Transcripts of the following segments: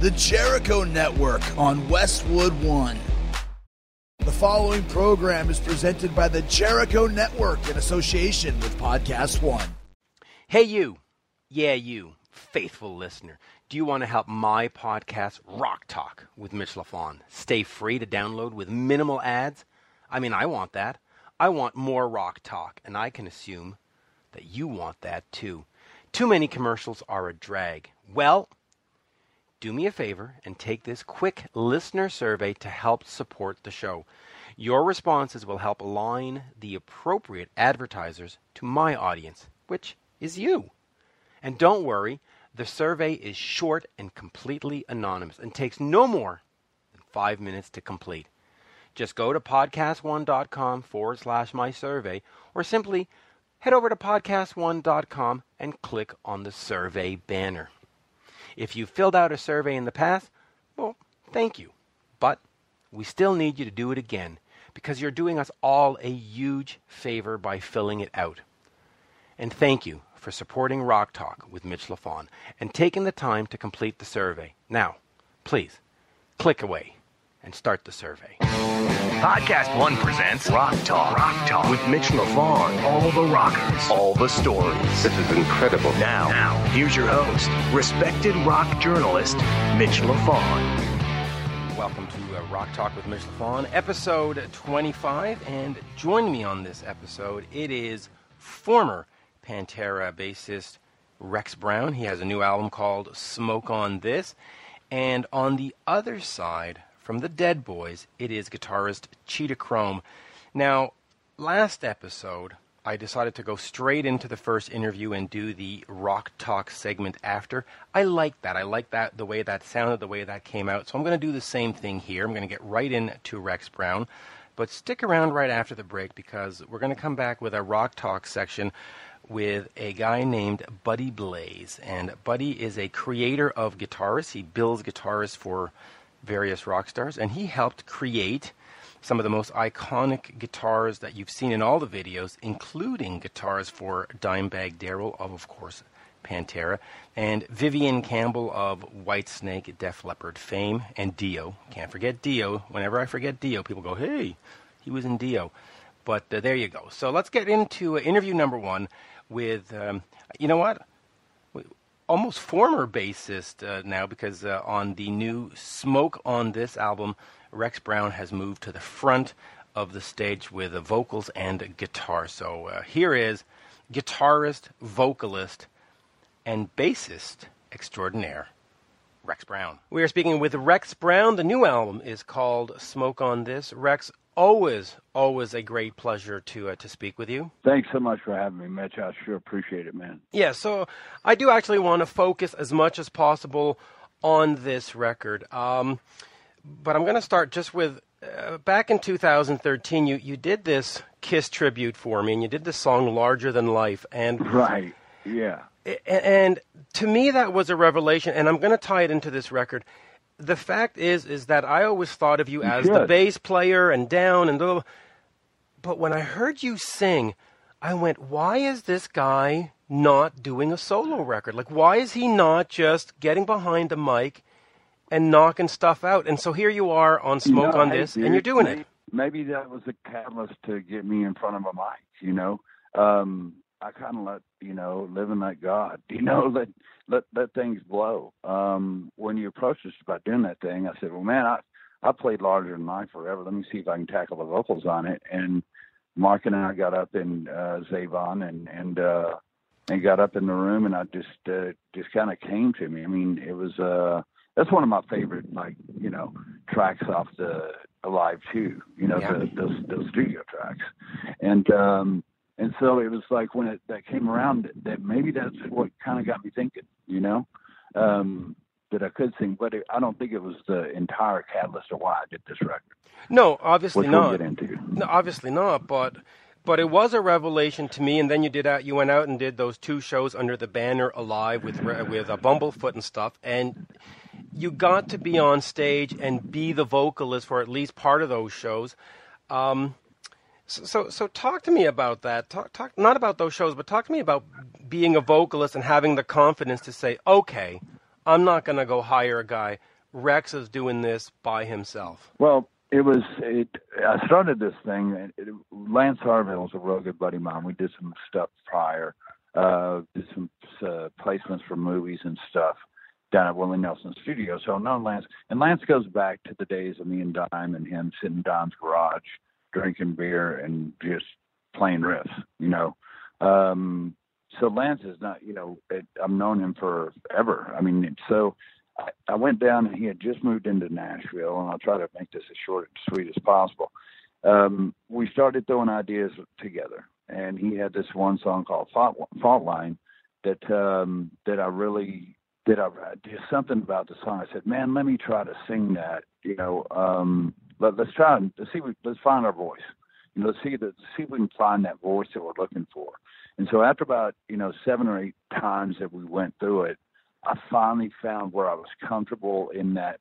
the Jericho Network on Westwood One. The following program is presented by the Jericho Network in association with Podcast One. Hey, you. Yeah, you, faithful listener. Do you want to help my podcast, Rock Talk, with Mitch LaFon, stay free to download with minimal ads? I mean, I want that. I want more rock talk, and I can assume that you want that too. Too many commercials are a drag. Well, do me a favor and take this quick listener survey to help support the show. Your responses will help align the appropriate advertisers to my audience, which is you. And don't worry, the survey is short and completely anonymous and takes no more than five minutes to complete. Just go to podcastone.com forward slash my survey or simply head over to podcastone.com and click on the survey banner. If you filled out a survey in the past, well, thank you. But we still need you to do it again because you're doing us all a huge favor by filling it out. And thank you for supporting Rock Talk with Mitch LaFon and taking the time to complete the survey. Now, please, click away and start the survey. Podcast One presents Rock Talk. Rock Talk with Mitch LaFon. All the rockers, all the stories. This is incredible. Now, now, here's your host, respected rock journalist, Mitch LaFon. Welcome to uh, Rock Talk with Mitch LaFon, episode 25. And join me on this episode, it is former Pantera bassist Rex Brown. He has a new album called Smoke on This. And on the other side, from the Dead Boys, it is guitarist Cheetah Chrome. Now, last episode, I decided to go straight into the first interview and do the rock talk segment after. I like that. I like that the way that sounded, the way that came out. So I'm going to do the same thing here. I'm going to get right into Rex Brown. But stick around right after the break because we're going to come back with a rock talk section with a guy named Buddy Blaze. And Buddy is a creator of guitarists. He builds guitarists for various rock stars, and he helped create some of the most iconic guitars that you've seen in all the videos, including guitars for Dimebag Darrell of, of course, Pantera, and Vivian Campbell of Whitesnake, Def Leppard fame, and Dio. Can't forget Dio. Whenever I forget Dio, people go, hey, he was in Dio. But uh, there you go. So let's get into uh, interview number one with, um, you know what? Almost former bassist uh, now because uh, on the new Smoke on this album, Rex Brown has moved to the front of the stage with the vocals and guitar. So uh, here is guitarist, vocalist, and bassist extraordinaire. Rex Brown. We are speaking with Rex Brown. The new album is called Smoke on This. Rex, always, always a great pleasure to uh, to speak with you. Thanks so much for having me, Mitch. I sure appreciate it, man. Yeah, so I do actually want to focus as much as possible on this record, um, but I'm going to start just with uh, back in 2013. You you did this Kiss tribute for me, and you did this song "Larger Than Life," and right, yeah. And to me, that was a revelation, and I'm going to tie it into this record the fact is is that I always thought of you, you as should. the bass player and down and little. But when I heard you sing, I went, "Why is this guy not doing a solo record? Like, why is he not just getting behind the mic and knocking stuff out?" And so here you are on Smoke you know, on This, and you're doing maybe, it. Maybe that was a catalyst to get me in front of a mic. You know, um, I kind of let you know live and let God. You know, let let let things blow. Um, when you approached us about doing that thing, I said, "Well, man, I I played larger than life forever. Let me see if I can tackle the vocals on it." And Mark and I got up in uh, Zavon and and uh, and got up in the room, and I just uh, just kind of came to me. I mean, it was uh, that's one of my favorite like you know tracks off the Alive Two. You know, Yeah. the, those those studio tracks, and um, and so it was like when it that came around that, maybe that's what kind of got me thinking, you know, um, that I could sing, but it, I don't think it was the entire catalyst of why I did this record, No, obviously which not. we'll get into. No, obviously not. But but it was a revelation to me. And then you did out. You went out and did those two shows under the banner Alive with with uh, Bumblefoot and stuff. And you got to be on stage and be the vocalist for at least part of those shows. Um, so, so talk to me about that. Talk talk not about those shows, but talk to me about being a vocalist and having the confidence to say, okay. I'm not going to go hire a guy. Rex is doing this by himself. Well, it was it. I started this thing. It, Lance Harvill was a real good buddy of mine. We did some stuff prior, uh, did some uh, placements for movies and stuff down at Willie Nelson Studio. So known Lance, and Lance goes back to the days of me and Dime and him sitting in Dime's garage, drinking beer and just playing riffs. You know, um, so Lance is not. You know, it, I've known him forever. I mean, so I, I went down and he had just moved into Nashville, and I'll try to make this as short and sweet as possible. Um, we started throwing ideas together, and he had this one song called Fault, Fault Line that um, that I really that I did something about the song. I said, "Man, let me try to sing that." You know, um, let, let's try and let's see. Let's find our voice. You know, let's see that see if we can find that voice that we're looking for. And so after about you know seven or eight times that we went through it, I finally found where I was comfortable in that,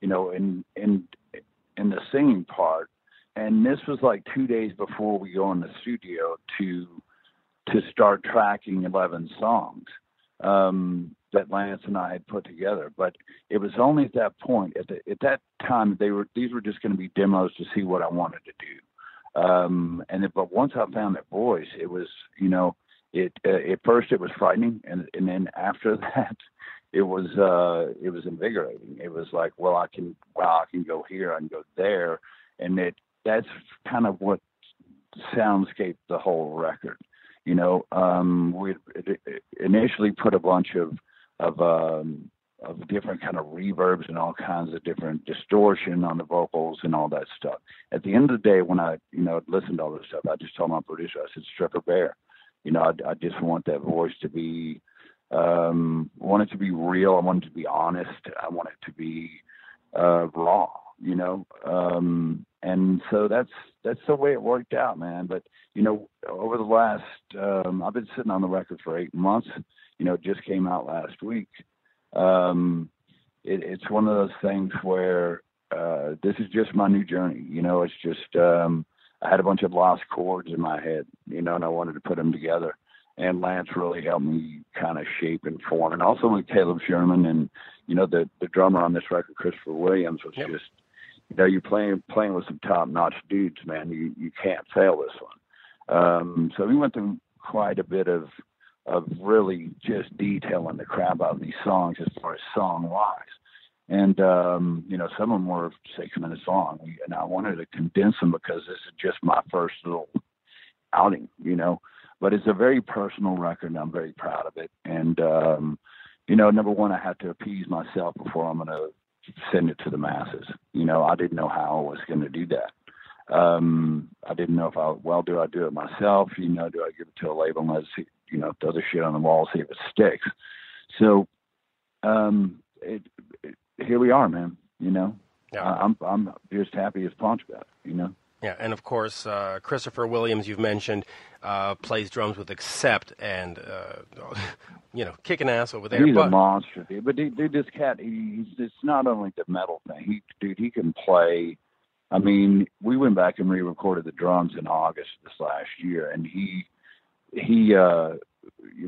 you know, in in in the singing part. And this was like two days before we go in the studio to to start tracking eleven songs um, that Lance and I had put together. But it was only at that point, at the, at that time, they were these were just going to be demos to see what I wanted to do. Um, and it, but once I found that voice, it was you know it uh, at first it was frightening, and and then after that, it was uh it was invigorating. It was like, well, I can well I can go here, I can go there, and it that's kind of what soundscape the whole record. You know, um, we initially put a bunch of of um, of different kind of reverbs and all kinds of different distortion on the vocals and all that stuff. At the end of the day, when I you know listened to all this stuff, I just told my producer, I said, "Strip her bare." You know, I, I just want that voice to be um, want it to be real. I want it to be honest. I want it to be uh, raw. You know, um, and so that's that's the way it worked out, man. But you know, over the last, um, I've been sitting on the record for eight months. You know, just came out last week. Um, it, it's one of those things where uh, this is just my new journey. You know, it's just um, I had a bunch of lost chords in my head, you know, and I wanted to put them together. And Lance really helped me kind of shape and form. And also with Caleb Sherman and, you know, the the drummer on this record, Christopher Williams, was yep. just, you know, you're playing playing with some top notch dudes, man. You you can't fail this one. Um, so we went through quite a bit of of really just detailing the crap out of these songs as far as song wise and um, you know some of them were six minutes long, and I wanted to condense them because this is just my first little outing, you know. But it's a very personal record, and I'm very proud of it. And um, you know, number one, I had to appease myself before I'm going to send it to the masses. You know, I didn't know how I was going to do that. Um, I didn't know if I well do I do it myself? You know, do I give it to a label and let see, you know throw the shit on the wall see if it sticks? So um, it, it here we are, man. You know, yeah. I'm I'm just happy as punch about it. You know. Yeah, and of course, uh, Christopher Williams, you've mentioned, uh, plays drums with Accept, and uh, you know, kicking ass over there. He's but... a monster, dude. But dude, dude this cat, he's it's not only the metal thing. He, dude, he can play. I mean, we went back and re-recorded the drums in August this last year, and he he uh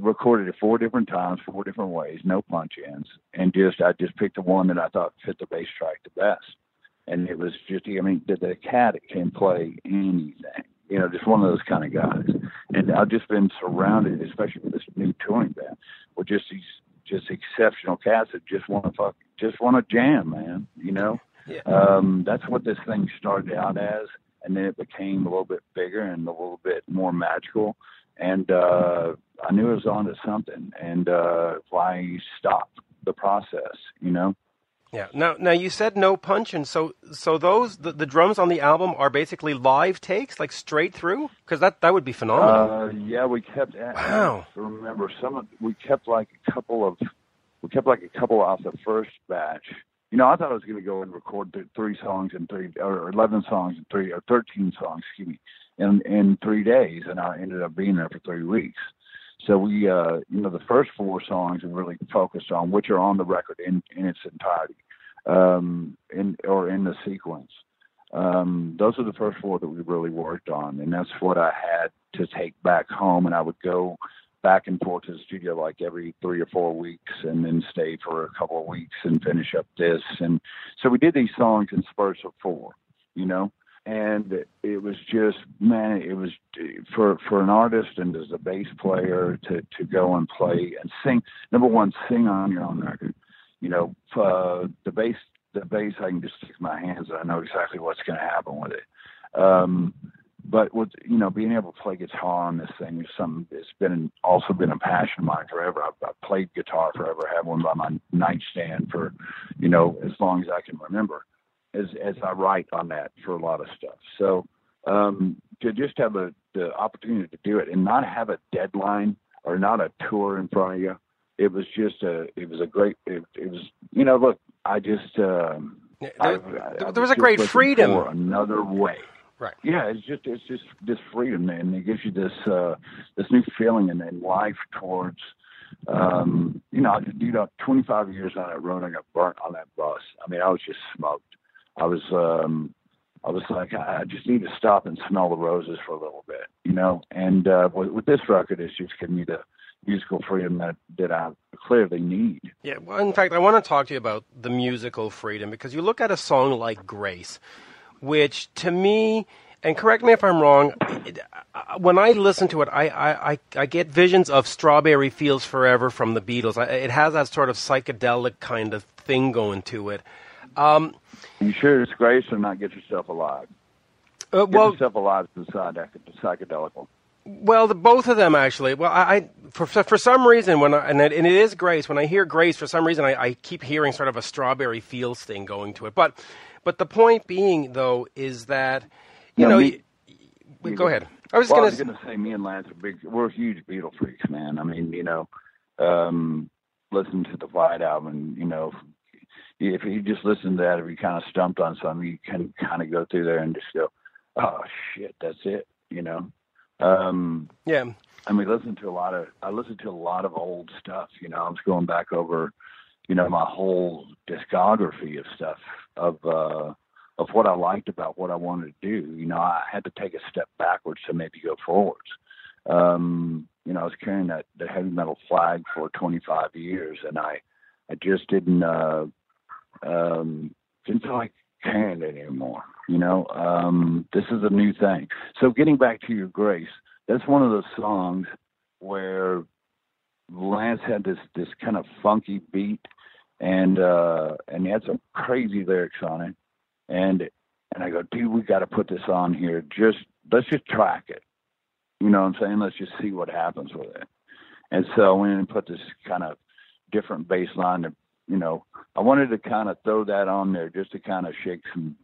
recorded it four different times, four different ways, no punch ins, and just I just picked the one that I thought fit the bass track the best. And it was just, I mean, the, the cat can play anything, you know, just one of those kind of guys. And I've just been surrounded, especially with this new touring band, with just these just exceptional cats that just want to fuck, just want to jam, man. You know, yeah. um, that's what this thing started out as, and then it became a little bit bigger and a little bit more magical and uh, I knew it was onto something, and uh, why stop the process, you know? Yeah. Now, now you said no punch, and so so those the, the drums on the album are basically live takes, like straight through, because that that would be phenomenal. Uh, yeah, we kept. Wow. I remember some of we kept like a couple of we kept like a couple off the first batch. You know, I thought I was going to go and record three songs and three or eleven songs and three or thirteen songs, excuse me, in in three days, and I ended up being there for three weeks. So we, uh, you know, the first four songs are really focused on which are on the record in in its entirety, um, in or in the sequence. Um, those are the first four that we really worked on, and that's what I had to take back home. And I would go back and forth to the studio like every three or four weeks and then stay for a couple of weeks and finish up this. And so we did these songs in spurts of four, you know, and it was just, man, it was for, for an artist and as a bass player to, to go and play and sing, number one, sing on your own record, you know, uh, the bass, the bass, I can just stick my hands and I know exactly what's going to happen with it. Um, but with you know being able to play guitar on this thing is something that's been also been a passion of mine forever. I've, I've played guitar forever. I have one by my nightstand for you know as long as I can remember. As as I write on that for a lot of stuff. So um, to just have a, the opportunity to do it and not have a deadline or not a tour in front of you, it was just a it was a great it, it was you know look I just um, there, I, I, there was, was a great freedom another way Right. Yeah, it's just it's just this freedom, and it gives you this uh, this new feeling in, in life towards um, you know, you know, 25 years on that road, I got burnt on that bus. I mean, I was just smoked. I was um, I was like, I just need to stop and smell the roses for a little bit, you know. And uh, with, with this record, it's just giving me the musical freedom that that I clearly need. Yeah, well, in fact, I want to talk to you about the musical freedom because you look at a song like Grace which to me, and correct me if I'm wrong, it, when I listen to it, I, I, I, get visions of Strawberry Fields Forever from the Beatles. it has that sort of psychedelic kind of thing going to it. Um, you sure it's Grace or not Get Yourself Alive? Uh, get well, Yourself Alive is the psychedelic one. Well, the, both of them actually. Well, I, I for for some reason when I, and, it, and it is Grace. When I hear Grace, for some reason I, I keep hearing sort of a Strawberry Fields thing going to it. But but the point being, though, is that you know. Me, you, go ahead. I was well, going to say, me and Lance are big. We're huge Beatle freaks, man. I mean, you know, um, listen to the White album. You know, if you just listen to that, if you kind of stumped on something, you can kind of go through there and just go, "Oh shit, that's it." You know. Um, yeah. I mean, listen to a lot of. I listen to a lot of old stuff. You know, I was going back over, you know, my whole discography of stuff of uh, of what I liked about what I wanted to do. You know, I had to take a step backwards to maybe go forwards. Um, you know, I was carrying that the heavy metal flag for 25 years, and I I just didn't uh, um, like carrying it anymore. You know, um, this is a new thing. So getting back to your grace, that's one of those songs where Lance had this this kind of funky beat and uh and he had some crazy lyrics on it and and I go, dude, we got to put this on here. Just let's just track it. You know what I'm saying? Let's just see what happens with it. And so I went and put this kind of different bass line. To, you know, I wanted to kind of throw that on there just to kind of shake some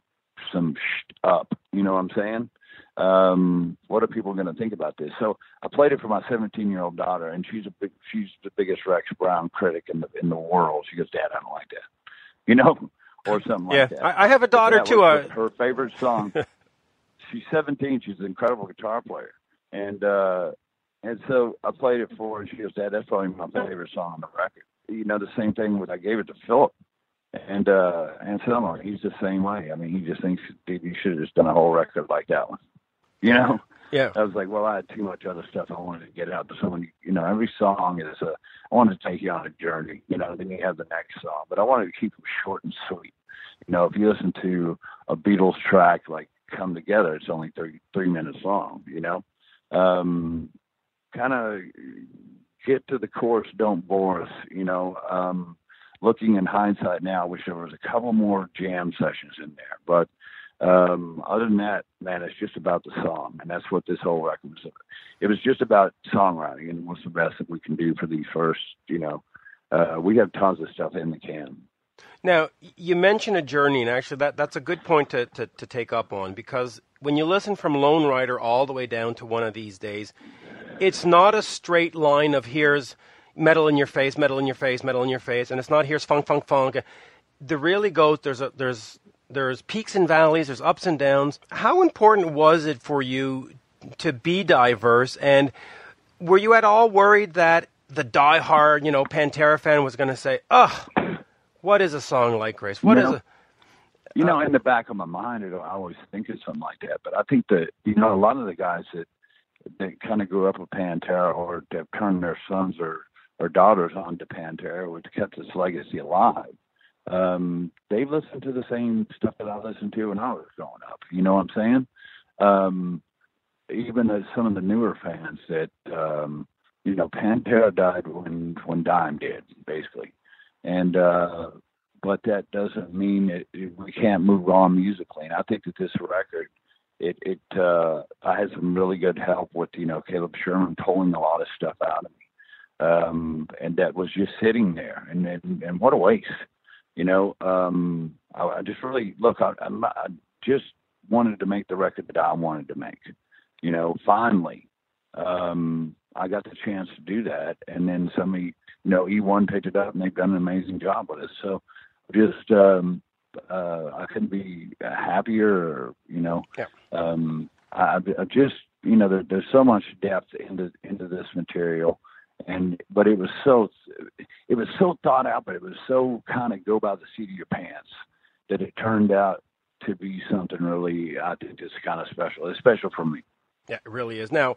some sh- up. You know what I'm saying? um, what are people going to think about this? So I played it for my 17 year old daughter, and she's a big, she's the biggest Rex Brown critic in the in the world. She goes, Dad, I don't like that, you know, or something yeah, like that. I, I have a daughter too. Uh... Her favorite song. she's 17. She's an incredible guitar player, and uh, and so I played it for her, and she goes, Dad, that's probably my favorite song on the record. You know, the same thing with I gave it to Philip. And uh Anselmo, he's the same way. I mean, he just thinks, dude, you should have just done a whole record like that one. You know? Yeah. I was like, well, I had too much other stuff I wanted to get out to someone. You know, every song is a. I wanted to take you on a journey. You know, then you have the next song, but I wanted to keep them short and sweet. You know, if you listen to a Beatles track like "Come Together," it's only three three minutes long. You know, um, kind of get to the chorus. Don't bore us. You know, um, looking in hindsight now, I wish there was a couple more jam sessions in there, but um, other than that, man, it's just about the song, and that's what this whole record was. It was just about songwriting and what's the best that we can do for these first. You know, uh, we have tons of stuff in the can. Now, you mentioned a journey, and actually, that, that's a good point to, to, to take up on because when you listen from Lone Rider all the way down to one of these days, it's not a straight line of here's metal in your face, metal in your face, metal in your face, and it's not here's funk, funk, funk. There really goes. There's a there's there's peaks and valleys, there's ups and downs. How important was it for you to be diverse? And were you at all worried that the die-hard, you know, Pantera fan was going to say, "Ugh, what is a song like Grace? What you is a you know, in the back of my mind, I always think of something like that. But I think that you know, a lot of the guys that that kind of grew up with Pantera or have turned their sons or or daughters on to Pantera, which kept its legacy alive. Um, they've listened to the same stuff that I listened to when I was growing up. You know what I'm saying? Um, even as some of the newer fans that um, you know, Pantera died when when Dime did, basically, and uh, but that doesn't mean it, it, we can't move on musically. And I think that this record, it it uh, I had some really good help with you know Caleb Sherman pulling a lot of stuff out of me, um, and that was just sitting there, and and, and what a waste, you know. Um, I, I just really look, I, I, I just wanted to make the record that I wanted to make, you know. Finally, um, I got the chance to do that, and then somebody, you know, E1 picked it up, and they've done an amazing job with it. So just um, uh, I couldn't be happier. Or, you know, yeah. um, I, I just you know there, there's so much depth into into this material, and but it was so it was so thought out, but it was so kind of go by the seat of your pants that it turned out to be something really I think just kind of special. It's special for me. Yeah, it really is. Now,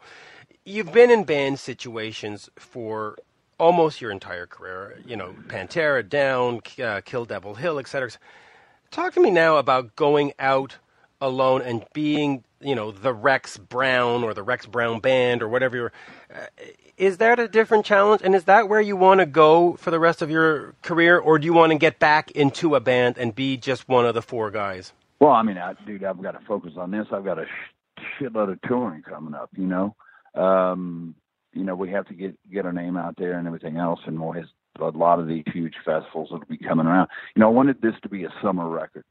you've been in band situations for almost your entire career. You know, Pantera, Down, uh, Kill Devil Hill, etc. Talk to me now about going out alone and being, you know, the Rex Brown or the Rex Brown Band or whatever. Uh, is that a different challenge? And is that where you want to go for the rest of your career, or do you want to get back into a band and be just one of the four guys? Well, I mean, I, dude, I've got to focus on this. I've got a sh- shitload of touring coming up. You know, um, you know, we have to get get our name out there and everything else, and we'll have a lot of these huge festivals that'll be coming around. You know, I wanted this to be a summer record,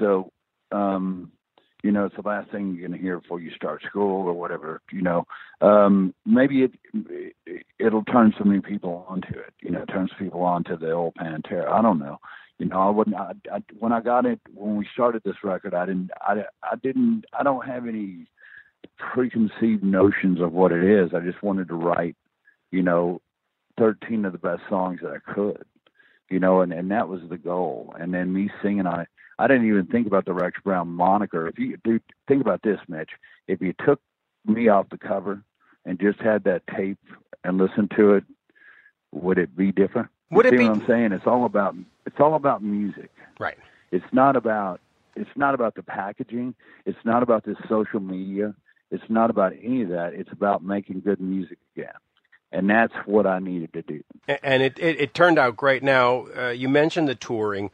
so um, you know, it's the last thing you're going to hear before you start school or whatever. You know, um, maybe it, it it'll turn so many people onto it. You know, it turns people onto the old Pantera. I don't know. You know, I wouldn't. I, I, when I got it, when we started this record, I didn't. I, I didn't. I don't have any preconceived notions of what it is. I just wanted to write, you know, 13 of the best songs that I could, you know, and, and that was the goal. And then me singing on it, I didn't even think about the Rex Brown moniker. If you do think about this, Mitch, if you took me off the cover and just had that tape and listened to it, would it be different? Would you it see be? what I'm saying? It's all about it's all about music. Right. It's not about it's not about the packaging. It's not about this social media. It's not about any of that. It's about making good music again. And that's what I needed to do. And it, it, it turned out great. Now, uh, you mentioned the touring,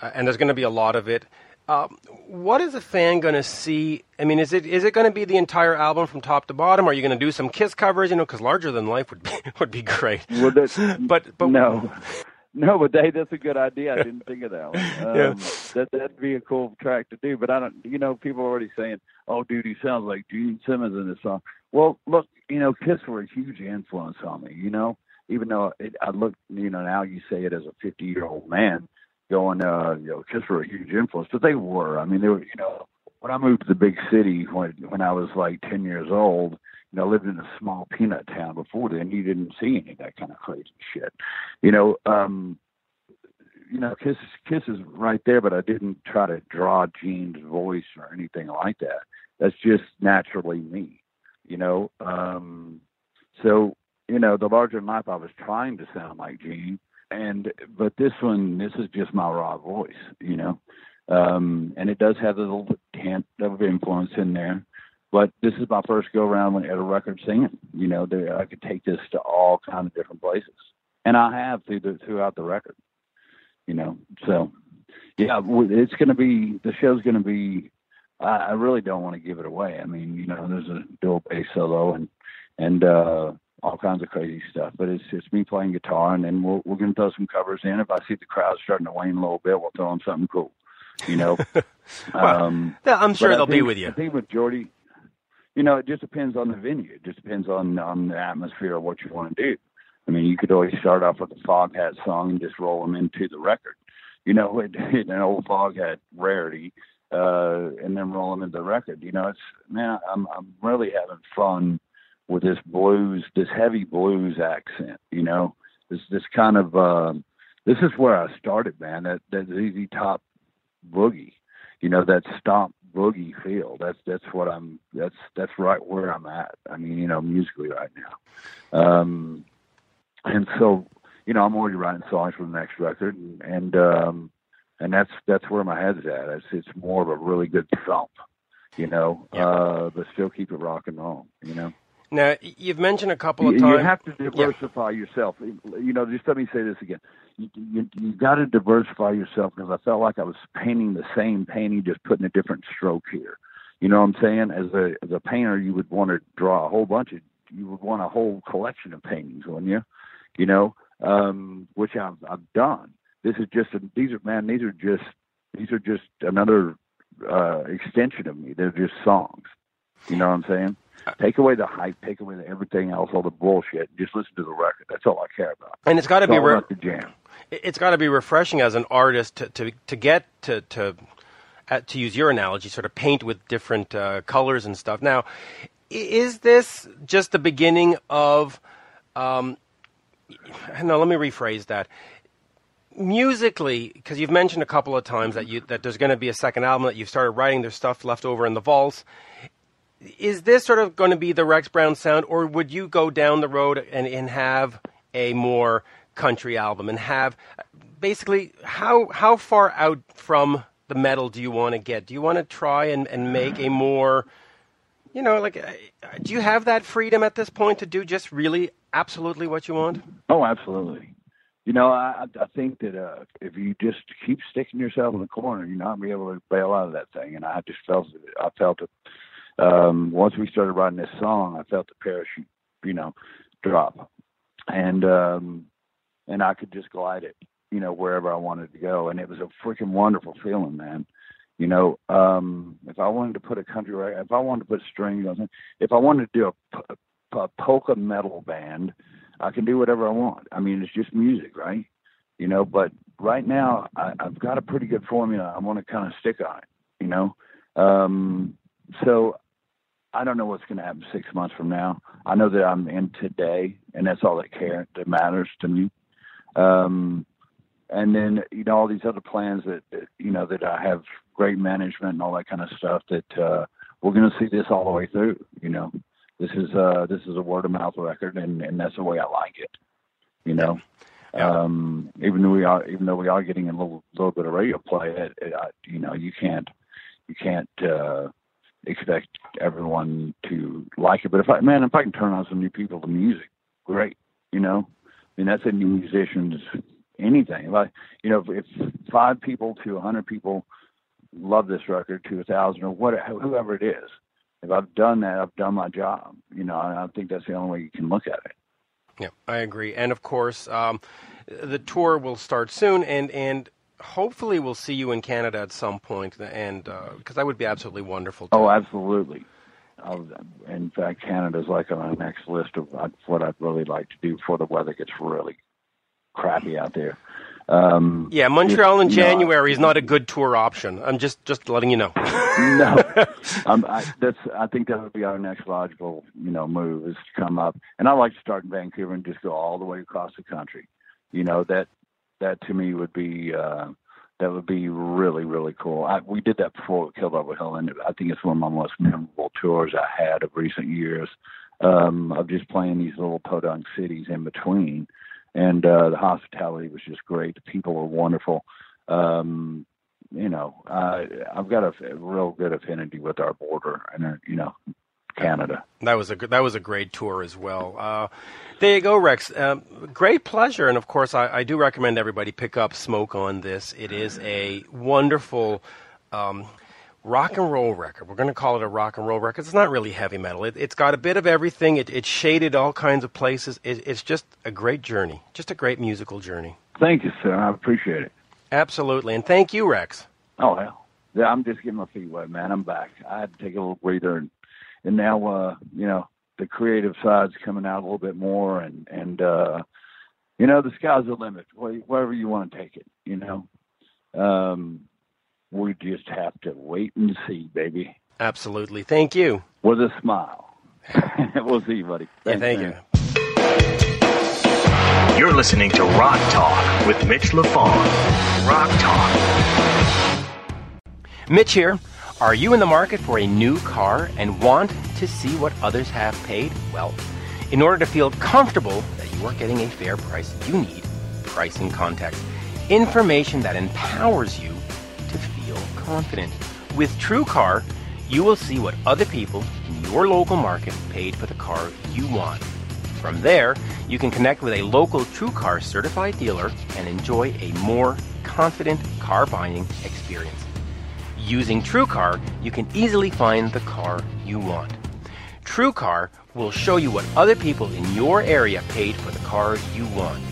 uh, and there's going to be a lot of it. Um, what is a fan going to see? I mean, is it is it going to be the entire album from top to bottom? Are you going to do some Kiss covers? You know, because Larger Than Life would be would be great. Well, but but no, no, but they, that's a good idea. I didn't think of that one. Um, Yeah. That that'd be a cool track to do. But I don't. You know, people are already saying, "Oh, dude, he sounds like Gene Simmons in this song." Well, look, you know, Kiss were a huge influence on me. You know, even though it, I look, you know, now you say it as a 50 year old man, going, uh, you know, Kiss were a huge influence, but they were. I mean, they were. You know, when I moved to the big city when when I was like 10 years old, you know, lived in a small peanut town before then. You didn't see any of that kind of crazy shit. You know, um, you know, Kiss Kiss is right there, but I didn't try to draw Gene's voice or anything like that. That's just naturally me, you know. Um, so you know, the larger than life, I was trying to sound like Gene, and but this one, this is just my raw voice, you know. Um, and it does have a little hint of influence in there. But this is my first go around at a record singing. You know, there, I could take this to all kind of different places, and I have through the, throughout the record. You know, so yeah, it's going to be the show's going to be. I, I really don't want to give it away. I mean, you know, there's a dual bass solo and and uh, all kinds of crazy stuff. But it's it's me playing guitar, and then we'll, we're going to throw some covers in. If I see the crowd starting to wane a little bit, we'll throw in something cool. You know, Well, um, I'm sure they'll be with you. I think with Jordy, you know, it just depends on the venue. It just depends on on the atmosphere of what you want to do. I mean, you could always start off with a Foghat song and just roll them into the record. You know, it, it, an old Foghat rarity, uh, and then roll them into the record. You know, it's man, I'm I'm really having fun with this blues, this heavy blues accent. You know, this this kind of uh, this is where I started, man. That that ZZ Top boogie, you know, that stomp boogie feel. That's that's what I'm. That's that's right where I'm at. I mean, you know, musically right now. Um, and so, you know, I'm already writing songs for the next record, and and um, and that's that's where my head's at. It's it's more of a really good thump, you know, Yeah. uh, but still keep it rock and roll, you know. Now, you've mentioned a couple You, of times. you have to diversify yourself. You know, just let me say this again. You you, you got to diversify yourself because I felt like I was painting the same painting, just putting a different stroke here. You know what I'm saying? As a as a painter, you would want to draw a whole bunch of. You would want a whole collection of paintings, wouldn't you? You know, um, which I've I've done. This is just a, these are man. These are just these are just another uh, extension of me. They're just songs. You know what I'm saying? Take away the hype, take away the everything else, all the bullshit. Just listen to the record. That's all I care about. and it's got to be re- the jam. it's got to be refreshing as an artist to to, to get to to uh, to use your analogy, sort of paint with different uh, colors and stuff. Now, is this just the beginning of? Um, no, let me rephrase that. Musically, because you've mentioned a couple of times that you that there's going to be a second album that you've started writing. There's stuff left over in the vaults. Is this sort of going to be the Rex Brown sound, or would you go down the road and, and have a more country album and have basically how how far out from the metal do you want to get? Do you want to try and, and make a more you know like do you have that freedom at this point to do just really absolutely what you want? Oh, absolutely. You know, I I I think that uh, if you just keep sticking yourself in the corner, you're not gonna be able to bail out of that thing. And I just felt it. I felt it. Um, once we started writing this song, I felt the parachute, you know, drop, and um, and I could just glide it, you know, wherever I wanted to go, and it was a freaking wonderful feeling, man. You know, um, if I wanted to put a country, if I wanted to put strings on, if I wanted to do a polka metal band, I can do whatever I want. I mean, it's just music, right? You know, but right now I, I've got a pretty good formula. I want to kind of stick on it, you know. Um, so I don't know what's going to happen six months from now. I know that I'm in today, and that's all that care that matters to me. Um, and then you know all these other plans that, that you know that I have great management and all that kind of stuff. That uh, we're going to see this all the way through. You know, this is uh, this is a word of mouth record, and, and that's the way I like it. You know, Yeah. um, even though we are even though we are getting a little little bit of radio play, it, it, I, you know, you can't you can't uh, expect everyone to like it. But if I man, if I can turn on some new people to music, great. You know, I mean that's a new musicians anything. I, you know, if, if five people to a hundred people love this record to a thousand or whatever, whoever it is, if I've done that, I've done my job. You know, and I think that's the only way you can look at it. Yeah, I agree. And of course, um, the tour will start soon, and and hopefully we'll see you in Canada at some point, and because that would be absolutely wonderful. To Oh, absolutely. I'll, in fact, Canada's like on our next list of what I'd really like to do before the weather gets really crappy out there. Um, yeah, Montreal in you know, January is not a good tour option. I'm just just letting you know. no, um, I, that's. I think that would be our next logical, you know, move is to come up. And I like to start in Vancouver and just go all the way across the country. You know that that to me would be uh, that would be really really cool. I, we did that before with Kill Devil Hill, and I think it's one of my most memorable tours I had of recent years. Um, of just playing these little podunk cities in between, and uh, the hospitality was just great. The people were wonderful. Um, you know, uh, I've got a, a real good affinity with our border and, uh, you know, Canada. That was a that was a great tour as well. Uh, there you go, Rex. Um, great pleasure, and of course, I, I do recommend everybody pick up Smoke on this. It is a wonderful um, rock and roll record. We're going to call it a rock and roll record. It's not really heavy metal. It, it's got a bit of everything. It, it's shaded all kinds of places. It, it's just a great journey, just a great musical journey. Thank you, sir. I appreciate it. Absolutely, and thank you, Rex. Oh hell, yeah, I'm just getting my feet wet, man. I'm back. I had to take a little breather, and and now, uh, you know, the creative side's coming out a little bit more, and and uh, you know, the sky's the limit. Wh- Wherever you want to take it, you know. Um, we just have to wait and see, baby, Absolutely, thank you. with a smile. we'll see you, buddy. Yeah, thank man. you. You're listening to Rock Talk with Mitch LaFon. Rock Talk. Mitch here. Are you in the market for a new car and want to see what others have paid? Well, in order to feel comfortable that you are getting a fair price, you need pricing context. Information that empowers you to feel confident. With TrueCar, you will see what other people in your local market paid for the car you want. From there, you can connect with a local TrueCar certified dealer and enjoy a more confident car buying experience. Using TrueCar, you can easily find the car you want. TrueCar will show you what other people in your area paid for the car you want.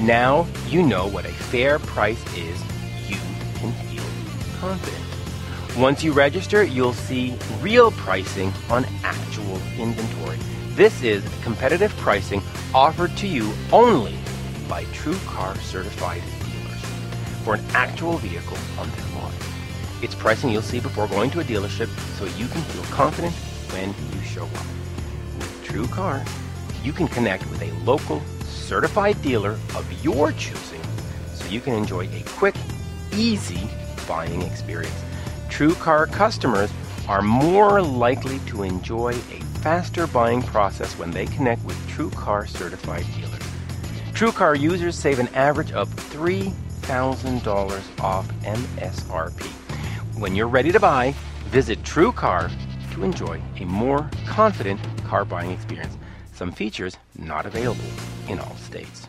Now you know what a fair price is. You can feel confident. Once you register, you'll see real pricing on actual inventory. This is competitive pricing offered to you only by TrueCar certified dealers for an actual vehicle on their. It's pricing you'll see before going to a dealership so you can feel confident when you show up. With TrueCar, you can connect with a local certified dealer of your choosing so you can enjoy a quick, easy buying experience. TrueCar customers are more likely to enjoy a faster buying process when they connect with TrueCar certified dealers. TrueCar users save an average of $3,000 off MSRP. When you're ready to buy, visit TrueCar to enjoy a more confident car buying experience. Some features not available in all states.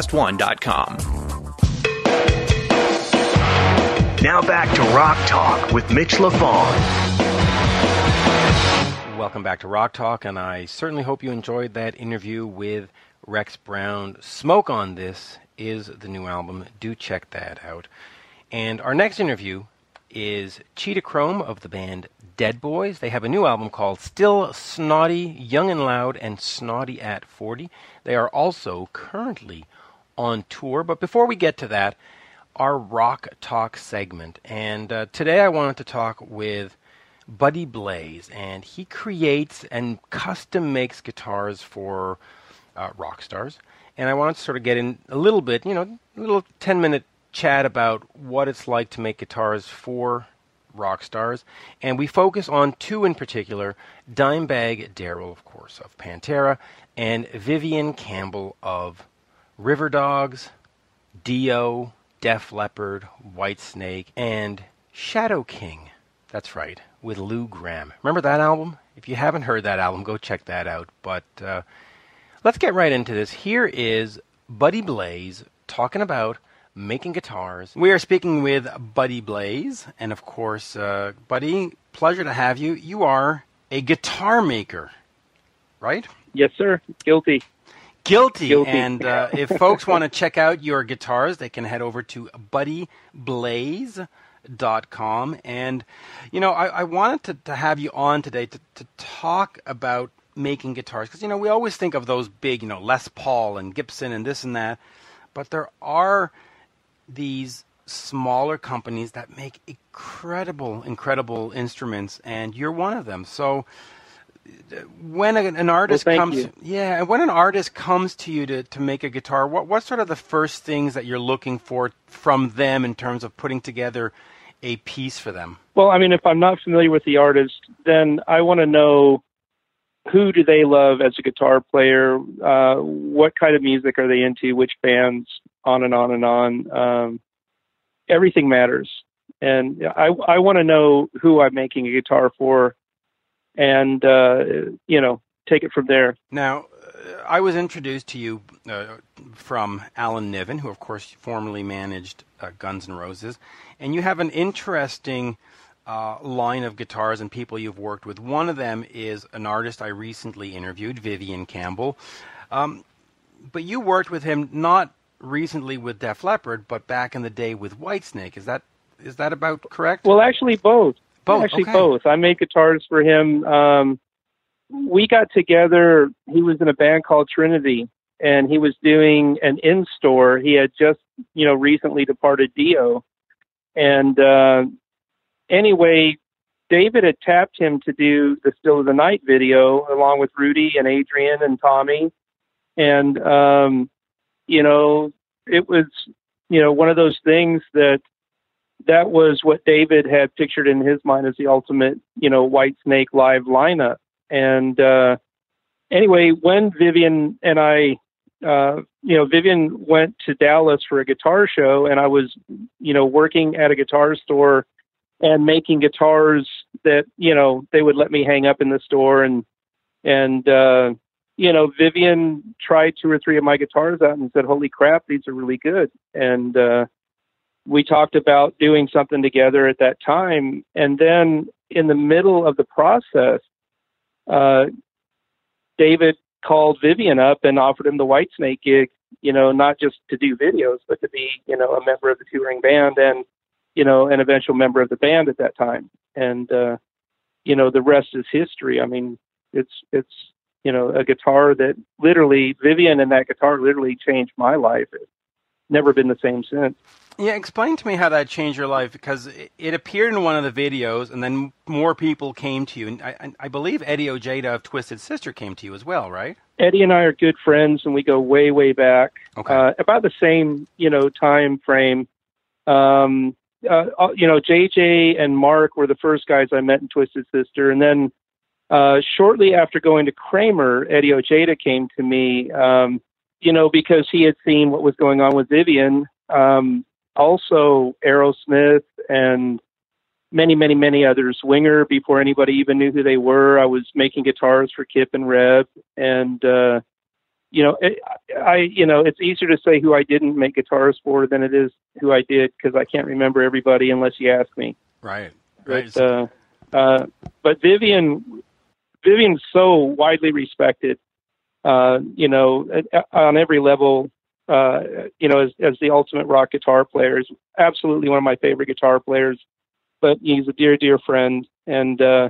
podcast1.com. Now back to Rock Talk with Mitch LaFon. Welcome back to Rock Talk, and I certainly hope you enjoyed that interview with Rex Brown. Smoke on This is the new album. Do check that out. And our next interview is Cheetah Chrome of the band Dead Boys. They have a new album called Still Snotty, Young and Loud, and Snotty at 40. They are also currently on tour. But before we get to that, our rock talk segment. And uh, today I wanted to talk with Buddy Blaze, and he creates and custom makes guitars for uh, rock stars. And I wanted to sort of get in a little bit, you know, a little 10 minute chat about what it's like to make guitars for rock stars. And we focus on two in particular Dimebag Darrell, of course, of Pantera, and Vivian Campbell of River Dogs, Dio, Def Leppard, Whitesnake, and Shadow King. That's right, with Lou Gramm. Remember that album? If you haven't heard that album, go check that out. But uh, let's get right into this. Here is Buddy Blaze talking about making guitars. We are speaking with Buddy Blaze, and of course, uh, Buddy, pleasure to have you. You are a guitar maker, right? Yes, sir. Guilty. Guilty. Guilty. And uh, if folks want to check out your guitars, they can head over to buddyblaze.com. And, you know, I, I wanted to, to have you on today to, to talk about making guitars because, you know, we always think of those big, you know, Les Paul and Gibson and this and that. But there are these smaller companies that make incredible, incredible instruments, and you're one of them. So, when an artist well, comes, you. yeah, when an artist comes to you to, to make a guitar, what what sort of the first things that you're looking for from them in terms of putting together a piece for them? Well, I mean, if I'm not familiar with the artist, then I want to know who do they love as a guitar player? Uh, what kind of music are they into? Which bands? On and on and on. Um, everything matters, and I I want to know who I'm making a guitar for and uh, you know take it from there. Now, uh, I was introduced to you uh, from Alan Niven, who of course formerly managed uh, Guns N' Roses, and you have an interesting. Uh, line of guitars and people you've worked with. One of them is an artist I recently interviewed, Vivian Campbell. Um, but you worked with him not recently with Def Leppard, but back in the day with Whitesnake. Is that is that about correct? Well, actually, both. Both. Actually, okay. both. I made guitars for him. Um, we got together. He was in a band called Trinity, and he was doing an in store. He had just, you know, recently departed Dio, and uh, anyway, David had tapped him to do the Still of the Night video along with Rudy and Adrian and Tommy, and um, you know, it was, you know, one of those things that that was what David had pictured in his mind as the ultimate, you know, Whitesnake live lineup. And uh, anyway, when Vivian and I, uh, you know, Vivian went to Dallas for a guitar show, and I was, you know, working at a guitar store and making guitars that, you know, they would let me hang up in the store, and and uh, you know, Vivian tried two or three of my guitars out and said, "Holy crap, these are really good," and uh, we talked about doing something together at that time. And then in the middle of the process, uh, David called Vivian up and offered him the Whitesnake gig, you know, not just to do videos, but to be, you know, a member of the touring band and, you know, an eventual member of the band at that time. And, uh, you know, the rest is history. I mean, it's, it's, you know, a guitar that literally, Vivian and that guitar literally changed my life. It's never been the same since. Yeah, explain to me how that changed your life because it, it appeared in one of the videos, and then more people came to you. And I, I believe Eddie Ojeda of Twisted Sister came to you as well, right? Eddie and I are good friends, and we go way, way back. Okay. Uh, about the same, you know, time frame. Um, uh, you know, JJ and Mark were the first guys I met in Twisted Sister, and then uh, shortly after going to Kramer, Eddie Ojeda came to me. Um, you know, because he had seen what was going on with Vivian. Um, also Aerosmith and many, many, many others. Winger before anybody even knew who they were. I was making guitars for Kip and Reb, and uh, you know, it, I, you know, it's easier to say who I didn't make guitars for than it is who I did because I can't remember everybody unless you ask me. Right. Right. But, uh, uh, but Vivian, Vivian's so widely respected. Uh, you know, on every level uh, you know, as, as the ultimate rock guitar player. Is absolutely one of my favorite guitar players, but he's a dear, dear friend. And uh,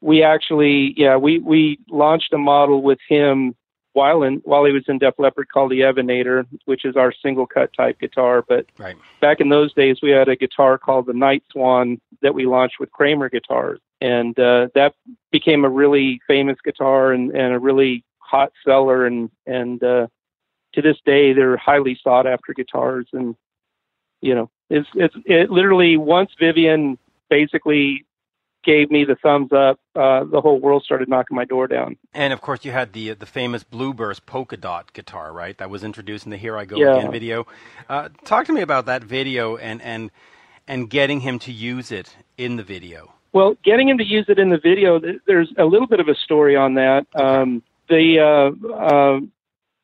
we actually, yeah, we we launched a model with him while in while he was in Def Leppard called the Evanator, which is our single cut type guitar. But right. back in those days, we had a guitar called the Nightswan that we launched with Kramer guitars, and uh, that became a really famous guitar and, and a really hot seller and and uh, to this day they're highly sought after guitars and you know it's it's it literally once Vivian basically gave me the thumbs up uh, the whole world started knocking my door down. And of course you had the the famous blueburst polka dot guitar right? That was introduced in the here i go yeah. again video. Uh, talk to me about that video and and and getting him to use it in the video. Well getting him to use it in the video there's a little bit of a story on that. Um, the uh, uh,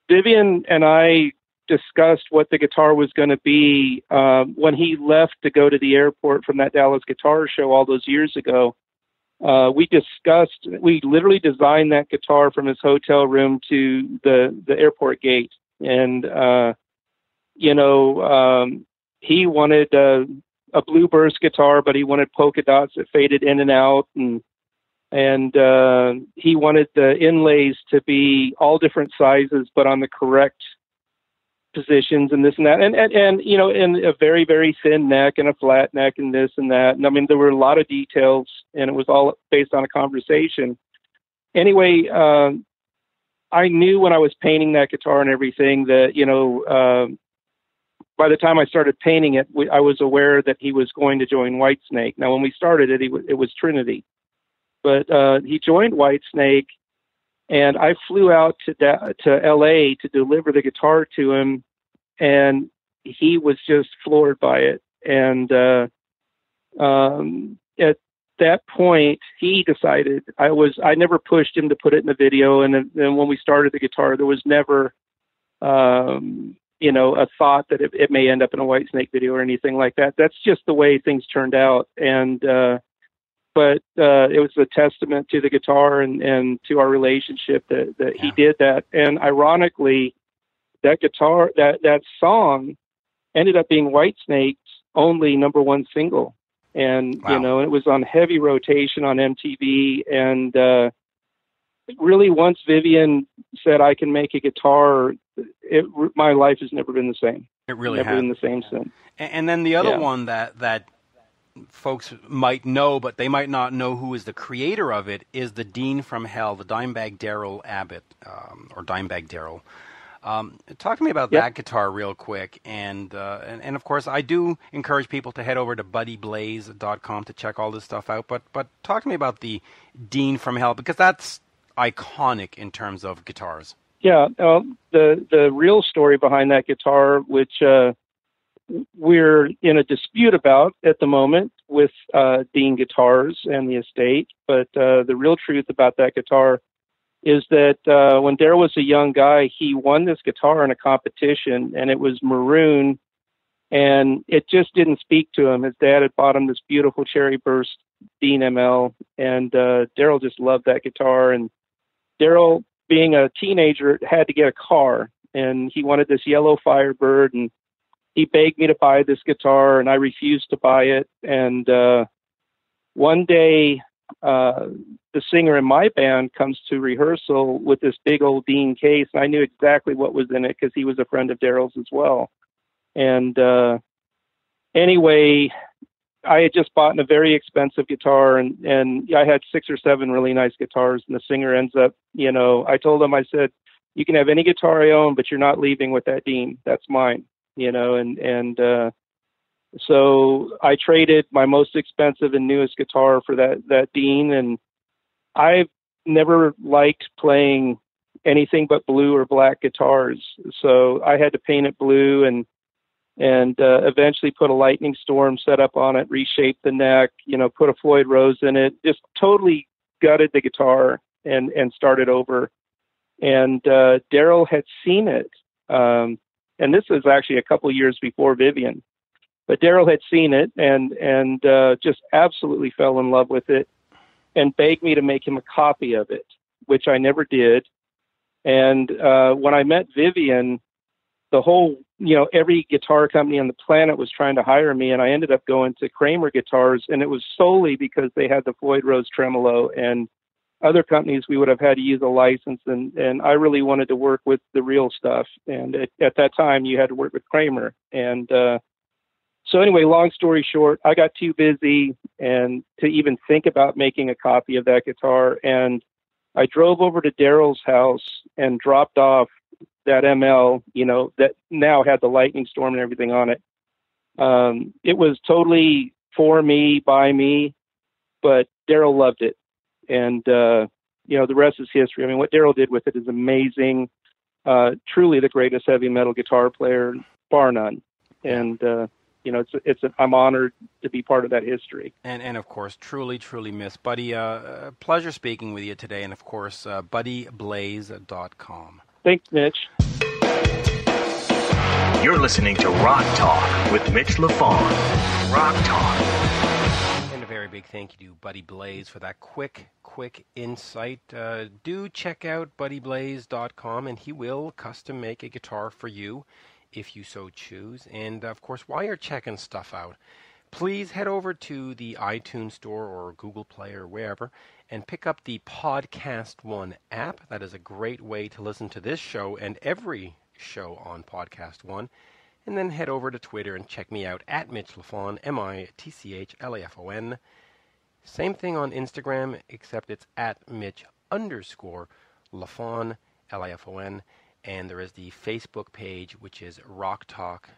Vivian and I discussed what the guitar was going to be um, when he left to go to the airport from that Dallas guitar show all those years ago. Uh, we discussed, we literally designed that guitar from his hotel room to the, the airport gate. And, uh, you know, um, he wanted a, a blue burst guitar, but he wanted polka dots that faded in and out. And and uh, he wanted the inlays to be all different sizes, but on the correct positions and this and that, and and, and you know, in a very very thin neck and a flat neck and this and that. And I mean, there were a lot of details, and it was all based on a conversation. Anyway, uh, I knew when I was painting that guitar and everything that you know. Uh, by the time I started painting it, we, I was aware that he was going to join Whitesnake. Now, when we started it, he w- it was Trinity but uh, he joined Whitesnake, and I flew out to da- to L.A. to deliver the guitar to him, and he was just floored by it. And uh, um, at that point, he decided I was. I never pushed him to put it in the video, and then when we started the guitar, there was never. Um, you know, a thought that it, it may end up in a Whitesnake video or anything like that. That's just the way things turned out, and uh, but uh, it was a testament to the guitar and, and to our relationship that, that yeah. he did that. And ironically, that guitar, that, that song ended up being Whitesnake's only number one single. and Wow. you know it was on heavy rotation on MTV. And uh, really, once Vivian said I can make a guitar, it, my life has never been the same. It really never has. been the same since. And, and then the other Yeah. one that that folks might know, but they might not know who is the creator of it, is the Dean from Hell, the Dimebag Darrell Abbott, um, or Dimebag Darrell. Um, talk to me about Yep. that guitar real quick, and, uh, and and of course I do encourage people to head over to buddyblaze.com to check all this stuff out. But but talk to me about the Dean from Hell because that's iconic in terms of guitars. Yeah, uh, the the real story behind that guitar, which uh, we're in a dispute about at the moment with uh, Dean Guitars and the estate, but uh, the real truth about that guitar is that uh, when Darrell was a young guy, he won this guitar in a competition, and it was maroon, and it just didn't speak to him. His dad had bought him this beautiful Cherry Burst Dean ML, and uh, Darrell just loved that guitar, and Darrell being a teenager, had to get a car, and he wanted this yellow Firebird, and he begged me to buy this guitar, and I refused to buy it. And uh, one day, uh, the singer in my band comes to rehearsal with this big old Dean case, and I knew exactly what was in it because he was a friend of Darrell's as well. And uh, anyway, I had just bought a very expensive guitar, and and I had six or seven really nice guitars. And the singer ends up, you know, I told him, I said, you can have any guitar I own, but you're not leaving with that Dean. That's mine, you know. And and uh, so I traded my most expensive and newest guitar for that that Dean, and I've never liked playing anything but blue or black guitars. So I had to paint it blue and and uh, eventually put a lightning storm setup on it, reshape the neck, you know, put a Floyd Rose in it, just totally gutted the guitar and and started over. And uh, Darrell had seen it, um, and this was actually a couple years before Vivian, but Darrell had seen it and and uh, just absolutely fell in love with it, and begged me to make him a copy of it, which I never did. And uh, when I met Vivian, the whole you know every guitar company on the planet was trying to hire me and i ended up going to kramer guitars and it was solely because they had the floyd rose tremolo and other companies we would have had to use a license and and i really wanted to work with the real stuff and at, at that time you had to work with kramer and uh so anyway long story short i got too busy and to even think about making a copy of that guitar and i drove over to darrell's house and dropped off that ML, you know, that now had the lightning storm and everything on it. Um, it was totally for me, by me, but Darrell loved it. And, uh, you know, the rest is history. I mean, what Darrell did with it is amazing. Uh, truly the greatest heavy metal guitar player, bar none. And, uh, you know, it's, it's, a, I'm honored to be part of that history. And, and of course, truly, truly miss. Buddy, uh, uh, pleasure speaking with you today. And of course, uh, buddyblaze.com. Thanks, Mitch. You're listening to Rock Talk with Mitch LaFon. Rock Talk. Big thank you to Buddy Blaze for that quick, quick insight. Uh, do check out buddyblaze.com and he will custom make a guitar for you if you so choose. And of course, while you're checking stuff out, please head over to the iTunes Store or Google Play or wherever and pick up the Podcast One app. That is a great way to listen to this show and every show on Podcast One. And then head over to Twitter and check me out at Mitch LaFon, M I T C H L A F O N. Same thing on Instagram, except it's at Mitch underscore LaFon, L A F O N. And there is the Facebook page, which is Rock Talk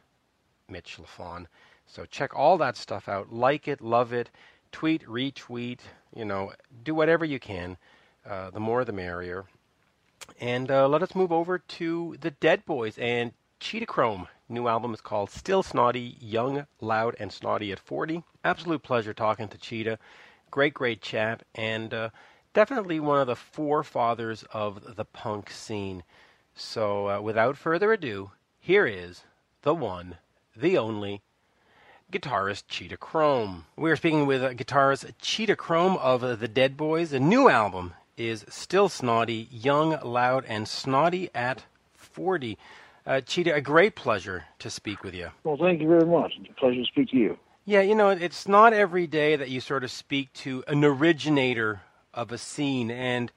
Mitch LaFon. So check all that stuff out. Like it, love it, tweet, retweet, you know, do whatever you can. Uh, the more the merrier. And uh, let us move over to the Dead Boys and Cheetah Chrome. New album is called Still Snotty, Young, Loud, and Snotty at 40. Absolute pleasure talking to Cheetah. Great, great chap, and uh, definitely one of the forefathers of the punk scene. So, uh, without further ado, here is the one, the only, guitarist Cheetah Chrome. We are speaking with uh, guitarist Cheetah Chrome of uh, the Dead Boys. The new album is Still Snotty, Young, Loud, and Snotty at 40. Uh, Cheetah, a great pleasure to speak with you. Well, thank you very much. It's a pleasure to speak to you. Yeah, you know, it's not every day that you sort of speak to an originator of a scene, and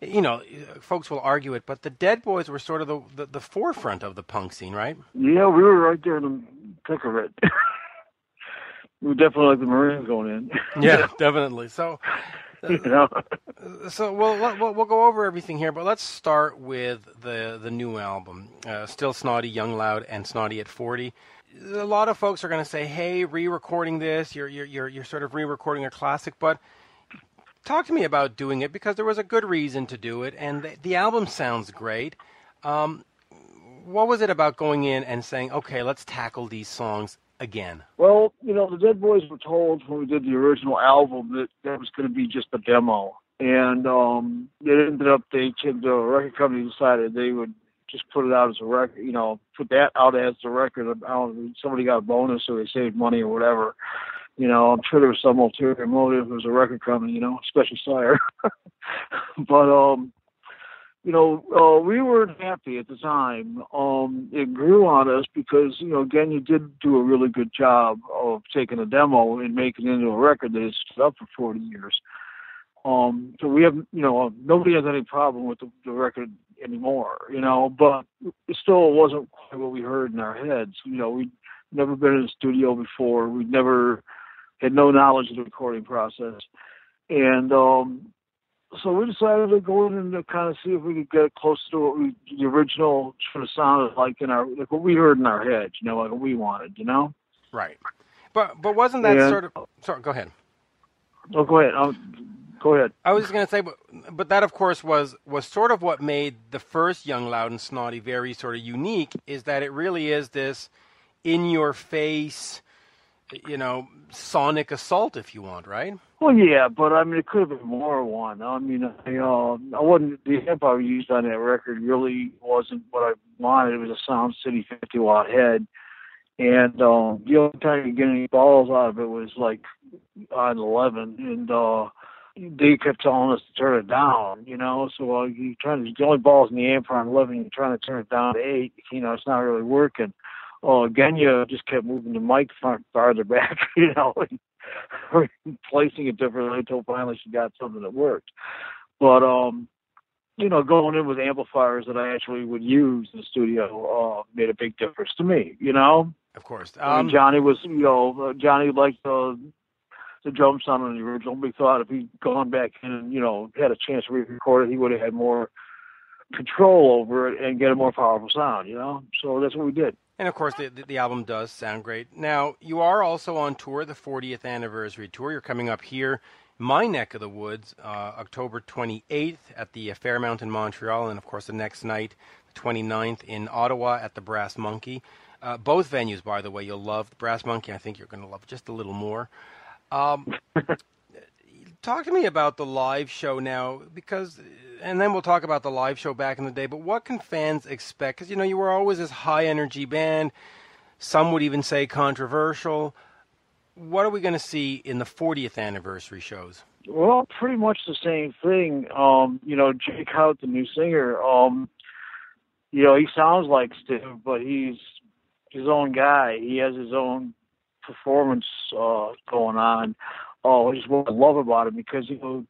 you know, folks will argue it, but the Dead Boys were sort of the the, the forefront of the punk scene, right? Yeah, we were right there in the thick of it. we were definitely like the Marines going in. Yeah, definitely. So, you know. so we'll, we'll we'll go over everything here, but let's start with the the new album, uh, still snotty, young, loud, and snotty at forty. A lot of folks are going to say, "Hey, re-recording this, you're you're you're sort of re-recording a classic," but talk to me about doing it because there was a good reason to do it, and the, the album sounds great. Um, what was it about going in and saying, "Okay, let's tackle these songs again"? Well, you know, the Dead Boys were told when we did the original album that that was going to be just a demo, and um, it ended up they the record company decided they would just put it out as a record, you know, put that out as the record. I don't somebody got a bonus or they saved money or whatever. You know, I'm sure there was some ulterior motive. It was a record company, you know, especially Sire. but um, you know, uh, we weren't happy at the time. Um, it grew on us because, you know, again, you did do a really good job of taking a demo and making it into a record that has stood up for 40 years. Um, so we have, you know, nobody has any problem with the, the record anymore, you know, but still it still wasn't quite what we heard in our heads. You know, we'd never been in a studio before. We'd never had no knowledge of the recording process. And um, so we decided to go in and kind of see if we could get close to what we, the original sort of sounded like in our, like what we heard in our heads, you know, like what we wanted, you know? Right. But but wasn't that And- sort of sorry? Go ahead. Oh, go ahead. Um, go ahead. I was just going to say, but, but that of course was was sort of what made the first Young, Loud, and Snotty very sort of unique. Is that it really is this in your face, you know, sonic assault, if you want, right? Well, yeah, but I mean, it could have been more one. I mean, I, uh, I wasn't the amp I used on that record really wasn't what I wanted. It was a Sound City 50 watt head, and um, the only time you get any balls out of it was like on 11, and uh, they kept telling us to turn it down. You know, so uh, you trying to the only balls in the amp are on 11. You're trying to turn it down to eight. You know, it's not really working. Oh, again, you just kept moving the mic far, farther back. You know. And, placing it differently until finally she got something that worked. But um, you know, going in with amplifiers that I actually would use in the studio uh, made a big difference to me. You know, Of course. I Um, mean, Johnny was, you know, uh, Johnny liked the the drum sound on the original. We thought if he'd gone back in and you know had a chance to re-record it, he would have had more control over it and get a more powerful sound. You know, so that's what we did. And of course, the, the, album does sound great. Now, you are also on tour, the 40th anniversary tour. You're coming up here, my neck of the woods, uh, October 28th at the Fairmount in Montreal, and of course, the next night, the 29th in Ottawa at the Brass Monkey. Uh, both venues, by the way, you'll love. The Brass Monkey, I think you're going to love just a little more. Um, talk to me about the live show now, because, and then we'll talk about the live show back in the day. But what can fans expect? Because you know you were always this high energy band. Some would even say controversial. What are we going to see in the 40th anniversary shows? Well, pretty much the same thing. Um, you know, Jake Hout, the new singer, um, you know, he sounds like Stiv, but he's his own guy. He has his own performance uh going on. Oh, which is what I love about him because you know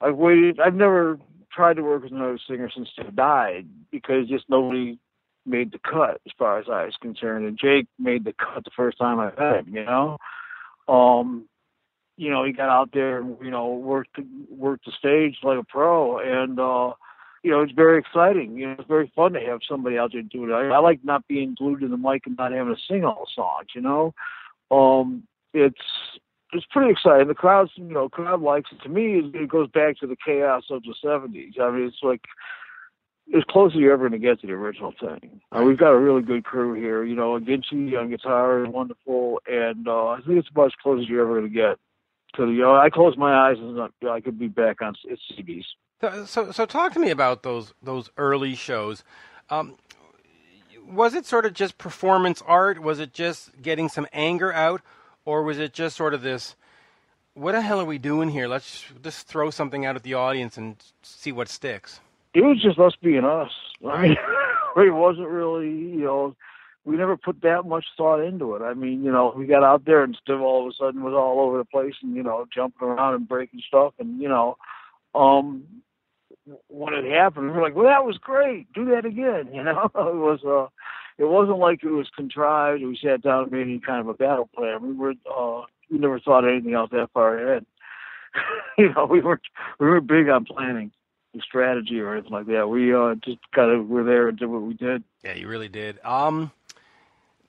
I've waited I've never tried to work with another singer since they died because just nobody made the cut as far as I was concerned. And Jake made the cut the first time I met him, you know. Um you know, he got out there and, you know, worked the, worked the stage like a pro and uh you know, it's very exciting. You know, it's very fun to have somebody out there doing it. I, I like not being glued to the mic and not having to sing all the songs, you know. Um it's it's pretty exciting. The crowd's you know, crowd likes it. To me it, goes back to the chaos of the seventies. I mean it's like as close as you're ever going to get to the original thing. Uh, we've got a really good crew here. You know, Ginchi on guitar is wonderful, and uh, I think it's about as close as you're ever going to get. So, you know, I close my eyes and uh, I could be back on s- CDs. So, so, so talk to me about those those early shows. Um, was it sort of just performance art? Was it just getting some anger out, or was it just sort of this? What the hell are we doing here? Let's just throw something out at the audience and see what sticks. It was just us being us. I mean, it wasn't really, you know, we never put that much thought into it. I mean, you know, we got out there and Stiv all of a sudden was all over the place and you know jumping around and breaking stuff and you know, um, when it happened, we were like, well, that was great. Do that again. You know, it was uh, it wasn't like it was contrived. We sat down and made any kind of a battle plan. We were uh, we never thought anything else that far ahead. you know, we weren't we weren't big on planning the strategy or anything like that. We uh, just kind of were there and did what we did. Yeah, you really did. Um,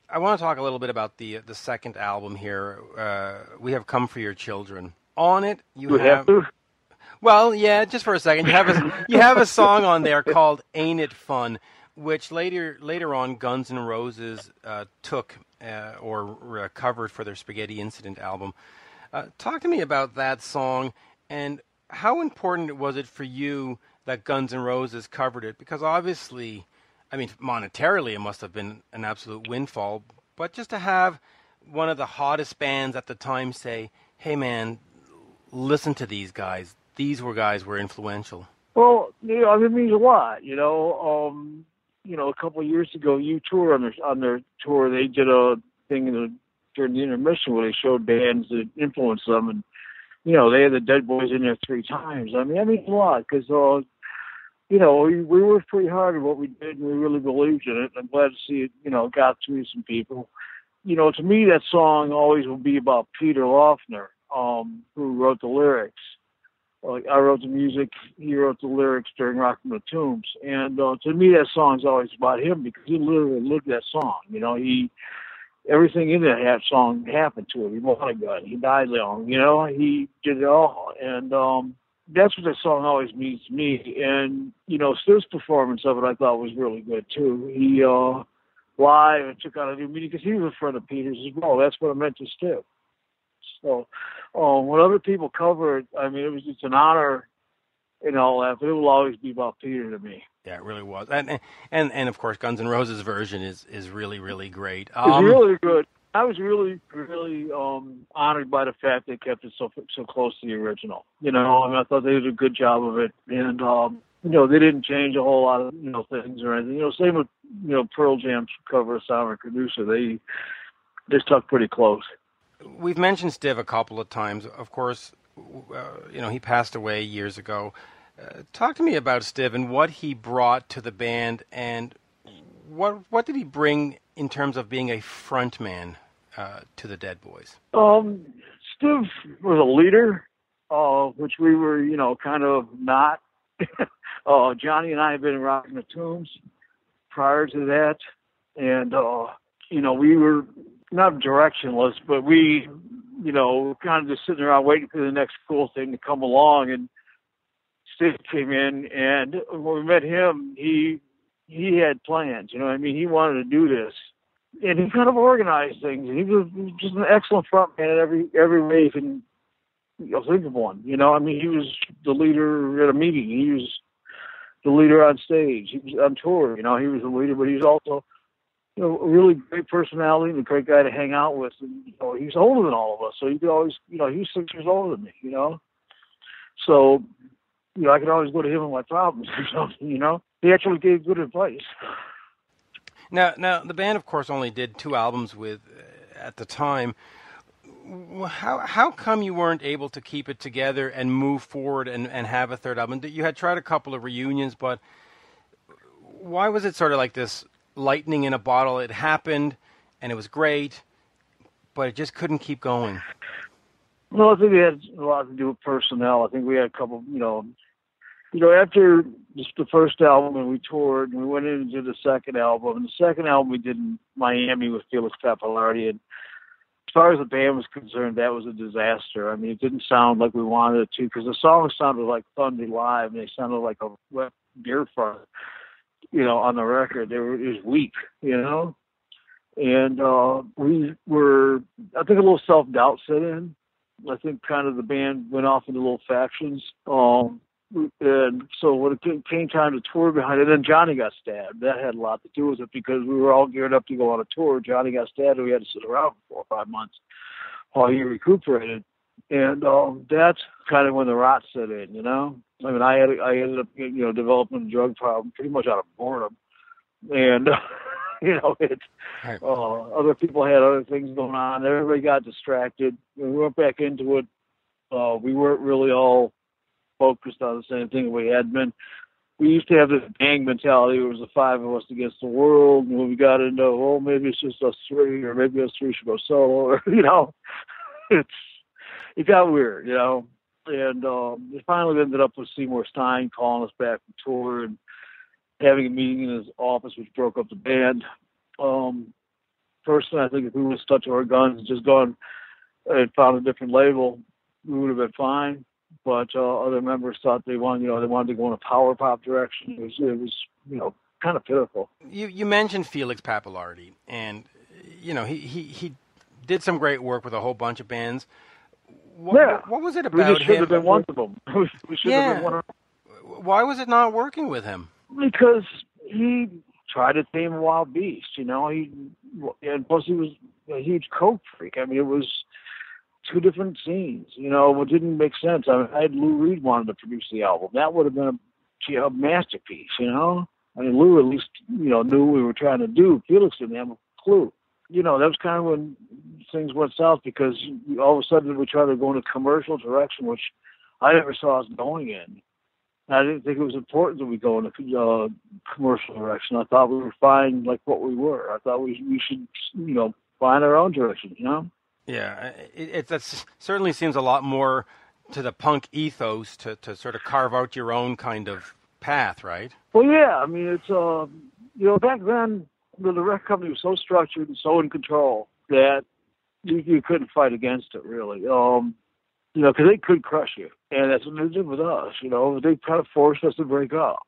I want to talk a little bit about the the second album here. Uh, we have "Come for Your Children." On it, you we have, have well, yeah, just for a second. You have a you have a song on there called "Ain't It Fun," which later later on Guns N' Roses uh, took uh, or uh, covered for their Spaghetti Incident album. Uh, talk to me about that song and how important was it for you that Guns N' Roses covered it? Because obviously, I mean, monetarily, it must have been an absolute windfall. But just to have one of the hottest bands at the time say, "Hey, man, listen to these guys. These were guys were influential." Well, you know, it means a lot. You know, um, you know, a couple of years ago, U2 on their on their tour, they did a thing in the, during the intermission where they showed bands that influenced them, and you know, they had the Dead Boys in there three times. I mean, that means a lot because, uh, you know, we, we worked pretty hard at what we did and we really believed in it. And I'm glad to see it, you know, got to some people. You know, to me, that song always will be about Peter Laughner, um, who wrote the lyrics. Like I wrote the music, he wrote the lyrics during Rocket from the Tombs, and uh, to me, that song's always about him because he literally lived that song. You know, he everything in that song happened to him. He bought a gun. He died young. You know, he did it all, and um, that's what that song always means to me. And you know, Stiv's performance of it, I thought was really good too. He uh, live and took out a new meaning because he was a friend of Peter's as well. That's what I meant to Stiv. So, um, when other people covered, I mean, it was just an honor and all that, but it will always be about Peter to me. Yeah, it really was, and and and of course, Guns N' Roses version is is really really great. Um, it's really good. I was really really um honored by the fact they kept it so so close to the original. You know, I mean, I thought they did a good job of it, and um, you know, they didn't change a whole lot of you know things or anything. You know, same with you know Pearl Jam's cover of Sonic Reducer. They they stuck pretty close. We've mentioned Stiv a couple of times. Of course, uh, you know he passed away years ago. Uh, talk to me about Stiv and what he brought to the band, and what what did he bring in terms of being a frontman uh, to the Dead Boys? Um, Stiv was a leader, uh, which we were, you know, kind of not. uh, Johnny and I had been in Rocket from the Tombs prior to that, and uh, you know, we were not directionless, but we, you know, kind of just sitting around waiting for the next cool thing to come along, and Stiv came in, and when we met him, he he had plans. You know, I mean, he wanted to do this, and he kind of organized things. And He was just an excellent front man in every every way you can you know, think of one. You know, I mean, he was the leader at a meeting. He was the leader on stage. He was on tour. You know, he was the leader, but he was also you know, a really great personality and a great guy to hang out with. And you know, he's older than all of us, so you could always, you know, he's six years older than me. You know, so you know, I could always go to him with my problems or something, you know. He actually gave good advice. Now, now the band, of course, only did two albums with uh, at the time. How how come you weren't able to keep it together and move forward and, and have a third album? You had tried a couple of reunions, but why was it sort of like this lightning in a bottle? It happened, and it was great, but it just couldn't keep going. Well, I think it had a lot to do with personnel. I think we had a couple, you know, you know, after just the first album and we toured and we went into the second album. And the second album we did in Miami with Felix Pappalardi. And as far as the band was concerned, that was a disaster. I mean, it didn't sound like we wanted it to because the songs sounded like Thundy Live and they sounded like a wet beer front, you know, on the record. They were, it was weak, you know? And uh, we were, I think, a little self doubt set in I think kind of the band went off into little factions. Um, and so when it came time to tour behind it, then Johnny got stabbed. That had a lot to do with it because we were all geared up to go on a tour. Johnny got stabbed, and we had to sit around for four or five months while he recuperated. And um, that's kind of when the rot set in, you know. I mean, I had I ended up you know developing a drug problem pretty much out of boredom, and you know, it. Right. Uh, other people had other things going on. Everybody got distracted. We went back into it. Uh, we weren't really all focused on the same thing we had been. We used to have this gang mentality. It was the five of us against the world. And when we got into, oh, maybe it's just us three, or maybe us three should go solo, or you know, it's it got weird, you know. And um, it finally ended up with Seymour Stein calling us back from tour and having a meeting in his office, which broke up the band. Um, personally, I think if we would have stuck to our guns and just gone and found a different label, we would have been fine. But uh, other members thought they wanted, you know, they wanted to go in a power pop direction. It was, it was, you know, kind of pitiful. You you mentioned Felix Pappalardi, and you know he he he did some great work with a whole bunch of bands. What, Yeah. what was it We about just should him? have been one of them. we should have Yeah. been one of Why was it not working with him? because he tried to tame a wild beast. You know, he and plus he was a huge coke freak. I mean, it was two different scenes. You know, it didn't make sense. I, mean, I had Lou Reed wanted to produce the album. That would have been a, a masterpiece. You know, I mean, Lou at least you know knew what we were trying to do. Felix didn't have a clue. You know, that was kind of when things went south because all of a sudden we tried to go in a commercial direction, which I never saw us going in. I didn't think it was important that we go in a uh, commercial direction. I thought we were fine like what we were. I thought we we should you know find our own direction. You know. Yeah, it, it that certainly seems a lot more to the punk ethos to to sort of carve out your own kind of path, right? Well, yeah. I mean, it's uh, you know, back then the, record company was so structured and so in control that you, you couldn't fight against it really. Um, you know, because they could crush you, and that's what they did with us. You know, they kind of forced us to break up,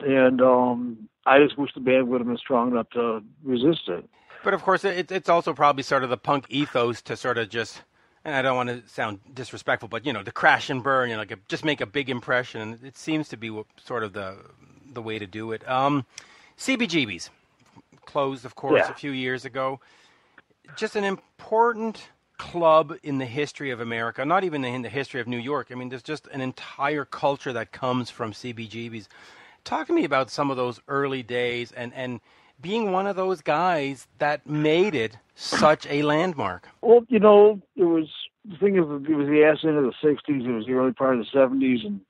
and um, I just wish the band would have been strong enough to resist it. But of course, it, it's also probably sort of the punk ethos to sort of just, and I don't want to sound disrespectful, but you know, to crash and burn, you know, like just make a big impression. It seems to be sort of the the way to do it. Um, CBGBs closed, of course, Yeah. a few years ago. Just an important club in the history of America, not even in the history of New York. I mean, there's just an entire culture that comes from CBGBs. Talk to me about some of those early days and, and being one of those guys that made it such a landmark. Well, you know, it was the thing is, it was the ass end of the '60s. It was the early part of the '70s, and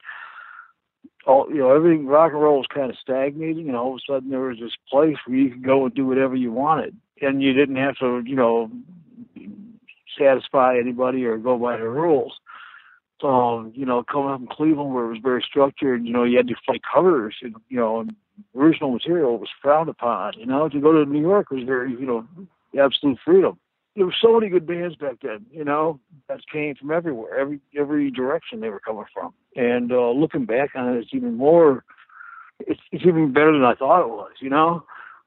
all you know, everything rock and roll was kind of stagnating. And all of a sudden, there was this place where you could go and do whatever you wanted, and you didn't have to, you know, satisfy anybody or go by the rules. So, you know, coming from Cleveland, where it was very structured, you know, you had to fight covers, and you know, original material was frowned upon. You know, to go to New York was very, you know, absolute freedom. There were so many good bands back then, you know, that came from everywhere, every every direction they were coming from. And uh, looking back on it, it's even more, it's, it's even better than I thought it was, you know.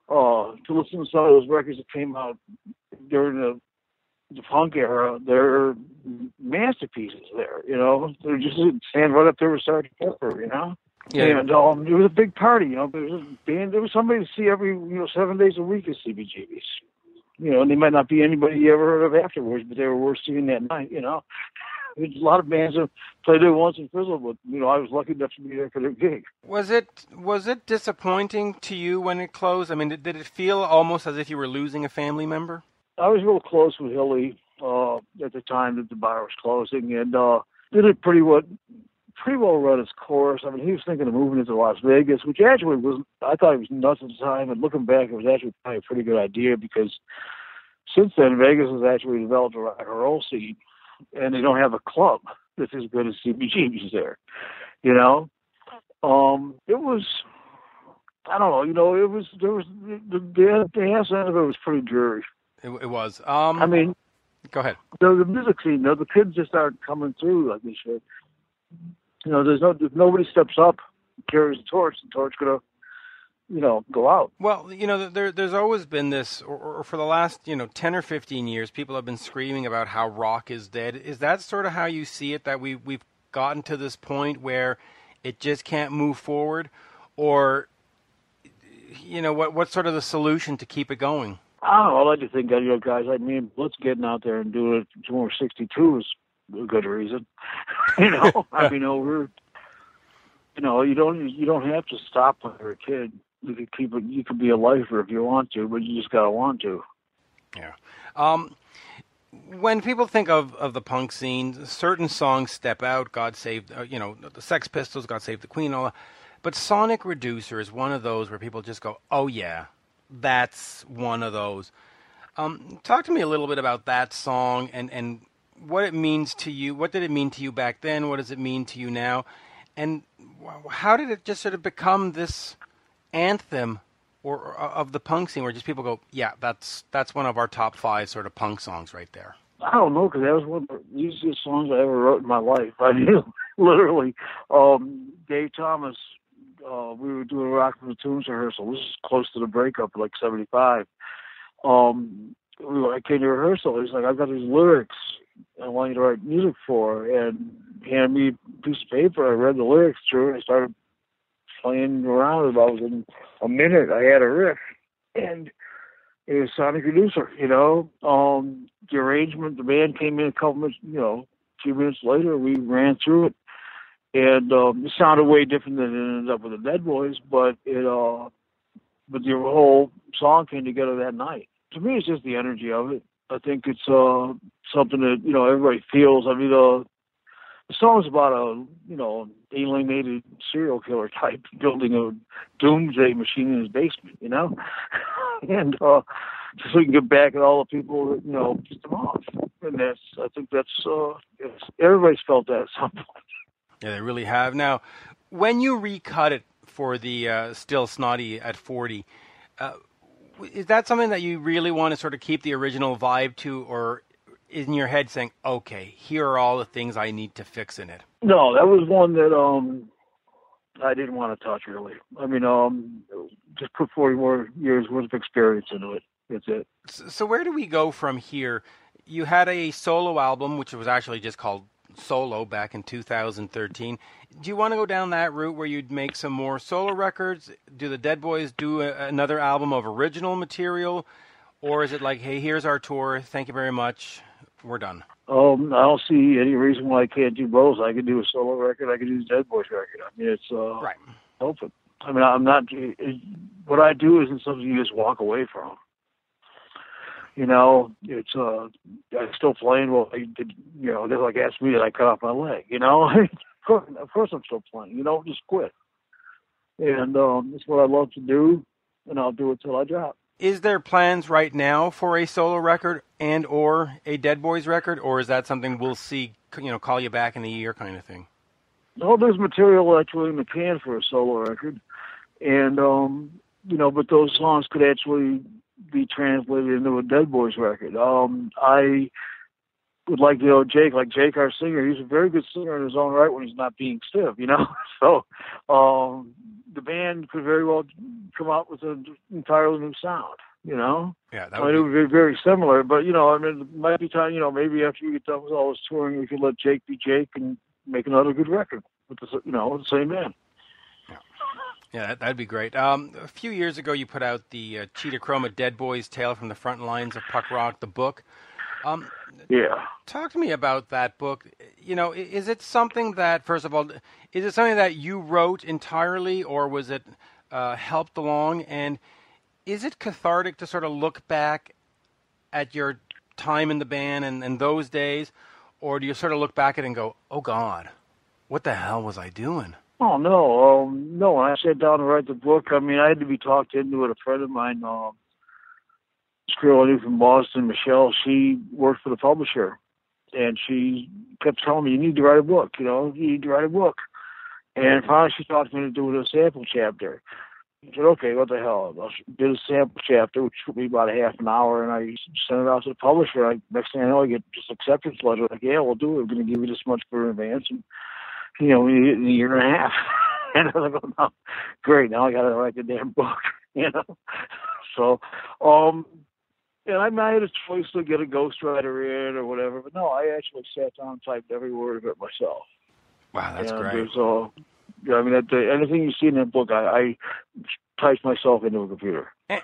Uh, to listen to some of those records that came out during the the punk era, they're masterpieces there, you know. They're just stand right up there with Sergeant Pepper, you know. Yeah. And um, it was a big party, you know. There was a band, there was somebody to see every, you know, seven days a week at CBGB's. You know, and they might not be anybody you ever heard of afterwards, but they were worth seeing that night, you know. There's a lot of bands that played there once and fizzled, but you know, I was lucky enough to be there for their gig. Was it was it disappointing to you when it closed? I mean, did, did it feel almost as if you were losing a family member? I was real close with Hilly uh, at the time that the bar was closing, and uh, did it pretty well. Pretty well run its course. I mean, he was thinking of moving into Las Vegas, which actually was. I thought it was nuts at the time, and looking back, it was actually probably a pretty good idea because since then Vegas has actually developed a rock and roll scene, and they don't have a club that's as good as CBGB's there. You know, um, it was. I don't know. You know, it was there was the the, the ass end of it was pretty dreary. It, it was. Um, I mean, go ahead. the, the music scene, though, the kids just aren't coming through like they should. You know, there's no, if nobody steps up, carries the torch, the torch gonna, you know, go out. Well, you know, there, there's always been this, or, or for the last, you know, 10 or 15 years, people have been screaming about how rock is dead. Is that sort of how you see it, that we, we've gotten to this point where it just can't move forward? Or, you know, what what's sort of the solution to keep it going? I don't know. I like to think that you know, guys like me and Blitz getting out there and doing it until we're 62 is good reason. you know, I mean, over. You know, you don't you don't have to stop when you're a kid. you can keep it. You could be a lifer if you want to, but you just gotta want to. Yeah. Um, when people think of, of the punk scene, certain songs step out. God save, uh, you know, the Sex Pistols, God save the Queen, all that. But Sonic Reducer is one of those where people just go, "Oh yeah, that's one of those." Um, talk to me a little bit about that song and and what it means to you. What did it mean to you back then? What does it mean to you now? And how did it just sort of become this anthem or, or of the punk scene where just people go, yeah, that's that's one of our top five sort of punk songs right there. I don't know because that was one of the easiest songs I ever wrote in my life. I literally, um, Dave Thomas. Uh, we were doing a Rocket from the Tombs rehearsal. This is close to the breakup, like '75. Um, I came to rehearsal. He's like, "I've got these lyrics I want you to write music for," and handed me a piece of paper. I read the lyrics through. And I started playing around about within a minute. I had a riff, and it was Sonic Reducer. You know, um, the arrangement. The band came in a couple minutes. You know, a few minutes later, we ran through it, and um, it sounded way different than it ended up with the Dead Boys. But it, uh, but the whole song came together that night. To me, it's just the energy of it. I think it's uh, something that you know everybody feels. I mean, uh, the song's about a you know alienated serial killer type building a doomsday machine in his basement, you know, and uh, so he can get back at all the people that you know pissed him off. And that's I think that's uh, everybody's felt that at some point. Yeah, they really have. Now, when you recut it for the uh, Still Snotty at forty. Uh, is that something that you really want to sort of keep the original vibe to, or in your head saying, "Okay, here are all the things I need to fix in it"? No, that was one that um I didn't want to touch really. I mean, um, just put forty more years worth of experience into it. That's it. So where do we go from here? You had a solo album, which was actually just called Solo back in 2013. Do you want to go down that route where you'd make some more solo records? Do the Dead Boys do a, another album of original material? Or is it like, hey, here's our tour, thank you very much, we're done? Um, I don't see any reason why I can't do both. I can do a solo record, I can do the Dead Boys record. I mean, it's uh, right. open. I mean, I'm not. It, what I do isn't something you just walk away from. You know, it's uh, I'm still playing. Well, I did, you know, they're like asked me that I cut off my leg. You know, of course I'm still playing. You don't just quit. And um, it's what I love to do, and I'll do it till I drop. Is there plans right now for a solo record and or a Dead Boys record, or is that something we'll see? You know, call you back in a year, kind of thing. No, there's material actually in the can for a solo record, and um, you know, but those songs could actually be translated into a Dead Boys record. Um, I would like to know Jake, like Jake, our singer. He's a very good singer in his own right when he's not being Stiv, you know. So um, the band could very well come out with an entirely new sound, you know. Yeah, that I mean, would it would be very similar, but you know, I mean, it might be time. You know, maybe after you get done with all this touring, we could let Jake be Jake and make another good record with the you know the same band. Yeah, that, that'd be great. Um, a few years ago, you put out the uh, Cheetah Chroma Dead Boys Tale from the Front Lines of Punk Rock, the book. Um, Yeah. talk to me about that book. You know, is it something that, first of all, is it something that you wrote entirely, or was it uh, helped along? And is it cathartic to sort of look back at your time in the band and, and those days, or do you sort of look back at it and go, "Oh God, what the hell was I doing?" Oh no, um, no. When I sat down to write the book, I mean, I had to be talked into it. A friend of mine, um, this girl I knew from Boston, Michelle, she worked for the publisher, and she kept telling me, "You need to write a book. You know, you need to write a book." And finally, she talked me to do a sample chapter. I said, "Okay, what the hell?" I did a sample chapter, which took me about a half an hour, and I sent it out to the publisher. I, next thing I know, I get this acceptance letter like, "Yeah, we'll do it. We're going to give you this much for advance." And you know, in a year and a half. and I was like, oh, no, great, now I got to write the damn book, you know. So, um, and I made a choice to get a ghostwriter in or whatever, but no, I actually sat down and typed every word of it myself. Wow, that's and great. There's, uh, yeah, I mean, that, uh, anything you see in that book, I, I typed myself into a computer. And,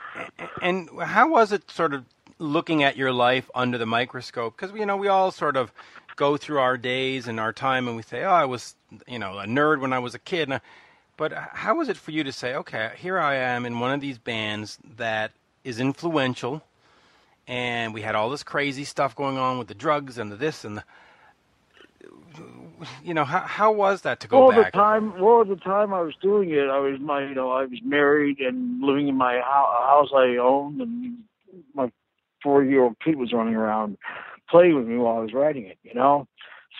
and how was it sort of looking at your life under the microscope? Because you know we all sort of go through our days and our time, and we say, "Oh, I was, you know, a nerd when I was a kid." And But how was it for you to say, okay, here I am in one of these bands that is influential, and we had all this crazy stuff going on with the drugs and the this and the. You know how how was that to go well, back? the time, well, at the time I was doing it, I was my, you know, I was married and living in my ho- house I owned, and my four-year-old kid was running around playing with me while I was writing it. You know,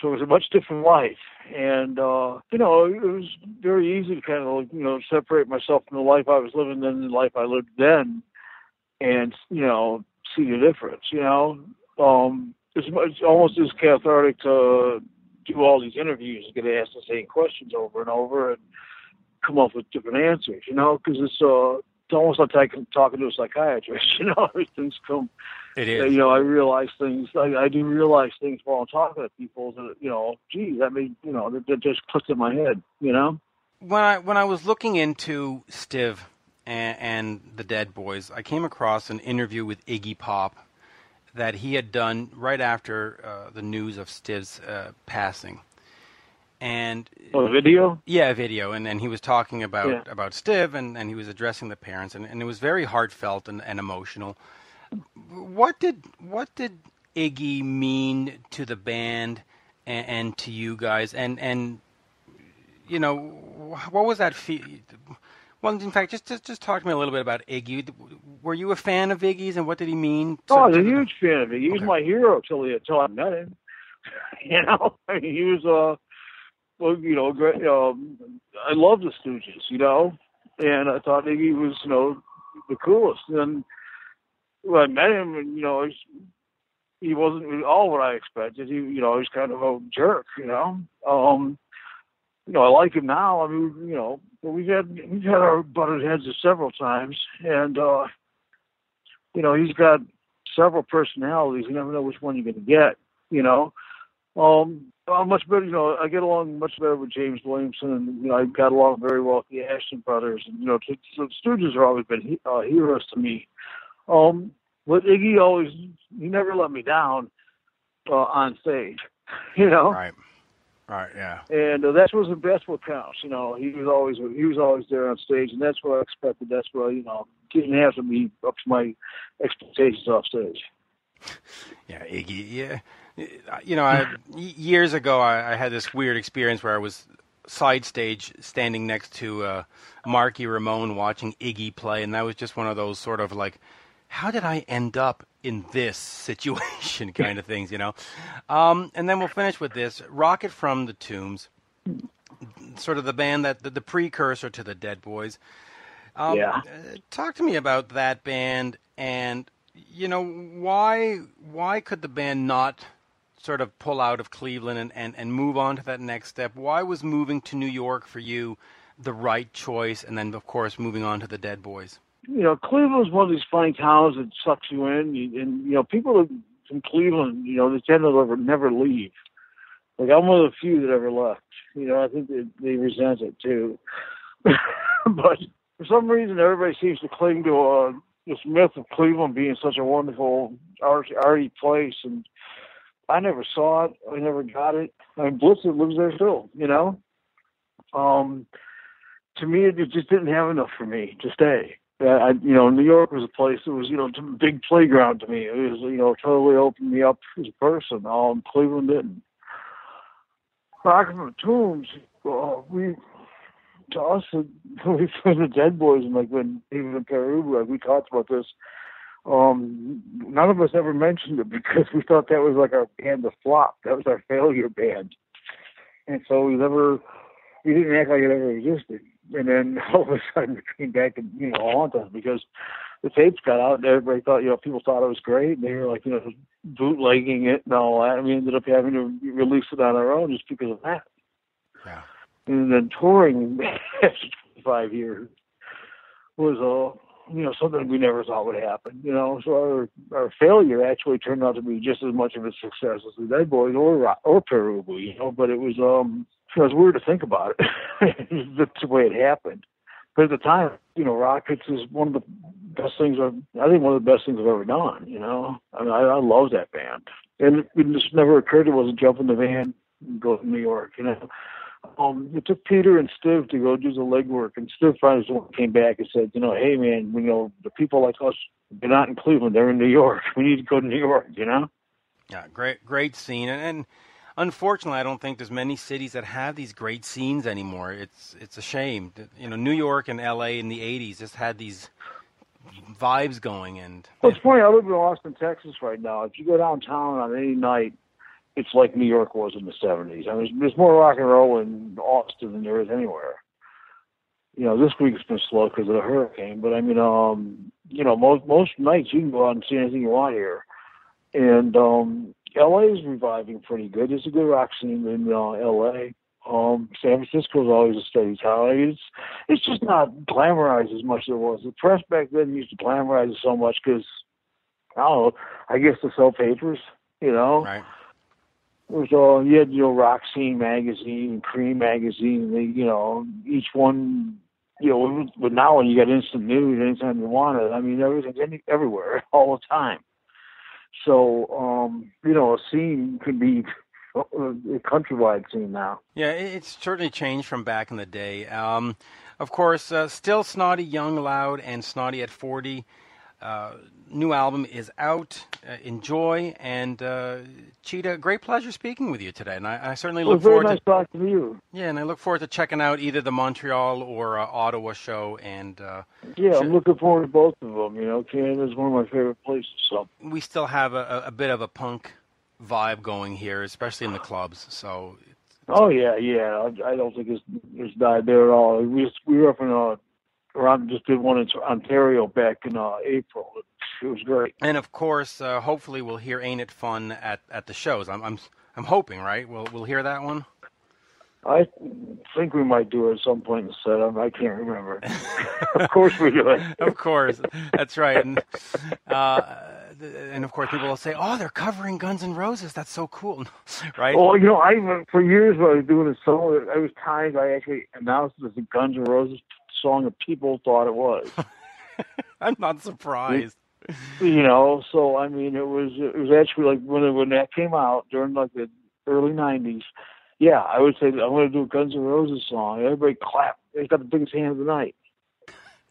so it was a much different life, and uh, you know, it was very easy to kind of, you know, separate myself from the life I was living then the life I lived then, and you know, see the difference. You know, um, it's, it's almost as cathartic to do all these interviews and get asked the same questions over and over and come up with different answers, you know, because it's uh, it's almost like talking talking to a psychiatrist, you know, everything's come. It uh. You know, I realize things. I, I do realize things while I'm talking to people that you know, gee, that made you know that, that just clicked in my head, you know. when I when I was looking into Stiv and, and the Dead Boys, I came across an interview with Iggy Pop that he had done right after uh, the news of Stiv's uh, passing, and Oh, video. yeah, a video, and, and he was talking about Yeah. about Stiv, and, and he was addressing the parents, and, and it was very heartfelt and, and emotional. What did what did Iggy mean to the band and, and to you guys, and and you know what was that feel? Well, in fact, just, just just talk to me a little bit about Iggy. Were you a fan of Iggy's, and what did he mean? to- Oh, I was a huge fan of it. He was my hero till he, till I met him. you know, I mean, he was uh, well, you know, great. Um, I love the Stooges, you know, and I thought Iggy was, you know, the coolest. And when I met him, and you know, he wasn't really all what I expected. He, you know, he's kind of a jerk, you know. Um, you know, I like him now. I mean, you know, but we've had we've had our butted heads several times, and uh, you know, he's got several personalities. You never know which one you're going to get. You know, um, I'm much better. You know, I get along much better with James Williamson, and you know, I got along very well with the Asheton brothers. And you know, the Stooges have always been uh, heroes to me. Um, but Iggy always, he never let me down uh, on stage. You know, Right, right, yeah. and uh, that's what best what counts. You know, he was always he was always there on stage, and that's what I expected. That's what you know didn't have to be up to my expectations off stage. Yeah, Iggy. Yeah, you know, I, years ago, I, I had this weird experience where I was side stage, standing next to uh, Marky Ramone, watching Iggy play, and that was just one of those sort of like, how did I end up in this situation kind of things, you know? Um, and then we'll finish with this Rocket from the Tombs, sort of the band that the, the precursor to the Dead Boys. Um, Yeah. uh, Talk to me about that band and you know why why could the band not sort of pull out of Cleveland and, and, and move on to that next step? Why was moving to New York for you the right choice and then of course moving on to the Dead Boys? You know, Cleveland's one of these funny towns that sucks you in, and you know, people from Cleveland, you know, they tend to never never leave. Like I'm one of the few that ever left. You know, I think they, they resent it too. but for some reason, everybody seems to cling to uh, this myth of Cleveland being such a wonderful art, arty place, and I never saw it. I never got it. I mean, Blitzen lives there still. You know, um, to me, it just didn't have enough for me to stay. I, you know, New York was a place that was, you know, a big playground to me. It was, you know, totally opened me up as a person. Um, Cleveland didn't. The Tombs, uh, we, to us, we for the Dead Boys, and like when even in Pere Ubu, like we talked about this. Um, none of us ever mentioned it because we thought that was like our band, the flop. That was our failure band, and so we never, we didn't act like it ever existed and then all of a sudden it came back and you know haunt us because the tapes got out and everybody thought you know people thought it was great and they were like you know bootlegging it and all that and we ended up having to release it on our own just because of that Yeah. and then touring after five years was uh you know something we never thought would happen you know so our our failure actually turned out to be just as much of a success as the Dead Boys or or Pere Ubu you know but it was um it was weird to think about it. That's the way it happened. But at the time, you know, Rockets is one of the best things I've, I think one of the best things I've ever done, you know. I mean, I, I love that band. And it just never occurred to us to jump in the van and go to New York, you know. Um, it took Peter and Stiv to go do the legwork, and Stiv finally came back and said, you know, hey man, you know, the people like us, they're not in Cleveland, they're in New York. We need to go to New York, you know. Yeah, great, great scene, and, and unfortunately, I don't think there's many cities that have these great scenes anymore. It's it's a shame. You know, New York and L.A. in the '80s just had these vibes going, and well, it's funny. I live in Austin, Texas, right now. If you go downtown on any night, it's like New York was in the '70s. I mean, there's more rock and roll in Austin than there is anywhere. You know, this week's been slow because of the hurricane, but I mean, um, you know, most most nights you can go out and see anything you want here, and um, LA is reviving pretty good. There's a good rock scene in uh, LA. Um, San Francisco is always a steady town. It's it's just not glamorized as much as it was. The press back then used to glamorize it so much because I don't know. I guess to sell papers, you know. right. It was all you had, you know, Scene magazine, Creem magazine. They, you know, each one, you know. But now when you get instant news anytime you want it, I mean, everything's any, everywhere all the time. So, um, you know, a scene could be a countrywide scene now. Yeah, it's certainly changed from back in the day. Um, of course, uh, still snotty, young, loud, and snotty at 40. Uh, new album is out. Uh, enjoy and uh, Cheetah. Great pleasure speaking with you today, and I, I certainly It was look very forward nice to talking to you. yeah, and I look forward to checking out either the Montreal or uh, Ottawa show. And uh, Yeah. I'm looking forward to both of them. You know, Canada's one of my favorite places. So, we still have a, a, bit of a punk vibe going here, especially in the clubs. So oh yeah, yeah. I, I don't think it's it's died there at all. We we were up in uh, around just did one in Ontario back in uh, April. It, was great. And of course, uh, hopefully, we'll hear "Ain't It Fun" at, at the shows. I'm I'm I'm hoping, right? We'll we'll hear that one. I think we might do it at some point in the set. I, can't remember. of course we do it. Of course, that's right. And uh, and of course, people will say, "Oh, they're covering Guns N' Roses. That's so cool," right? Well, you know, I for years when I was doing a song, I was times I actually announced it as a Guns N' Roses song, and people thought it was. I'm not surprised. you know, so I mean, it was it was actually like when it, when that came out during like the early '90s. Yeah, I would say I'm going to do a Guns N' Roses song. Everybody clap. They got the biggest hand of the night.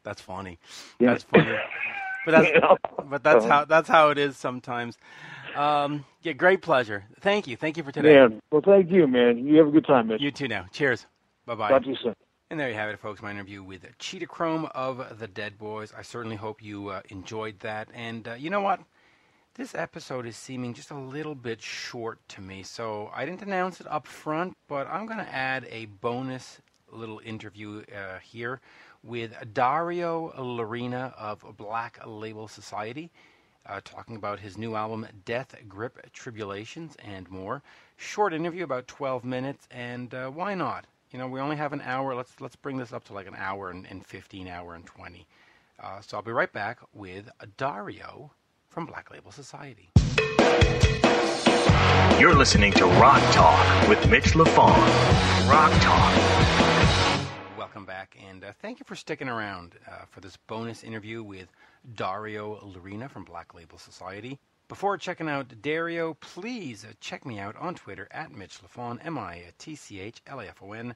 That's funny. Yeah. That's funny. But that's You know? but that's Uh-huh. how that's how it is sometimes. Um, yeah, great pleasure. Thank you. Thank you for today. Man, well, thank you, man. You have a good time, man. You too now. Cheers. Bye bye. Talk to you soon. And there you have it, folks. My interview with Cheetah Chrome of the Dead Boys. I certainly hope you uh, enjoyed that. And uh, you know what? This episode is seeming just a little bit short to me, so I didn't announce it up front, but I'm going to add a bonus little interview uh, here with Dario Lorina of Black Label Society, uh, talking about his new album, Death Grip Tribulations, and more. Short interview, about 12 minutes, and uh, why not? You know, we only have an hour. Let's let's bring this up to like an hour and, and 15, hour and 20. Uh, so I'll be right back with Dario from Black Label Society. You're listening to Rock Talk with Mitch Lafon. Rock Talk. Welcome back, and uh, thank you for sticking around uh, for this bonus interview with Dario Lorina from Black Label Society. Before checking out Dario, please uh, check me out on Twitter at Mitch Lafon, M-I-T-C-H-L-A-F-O-N,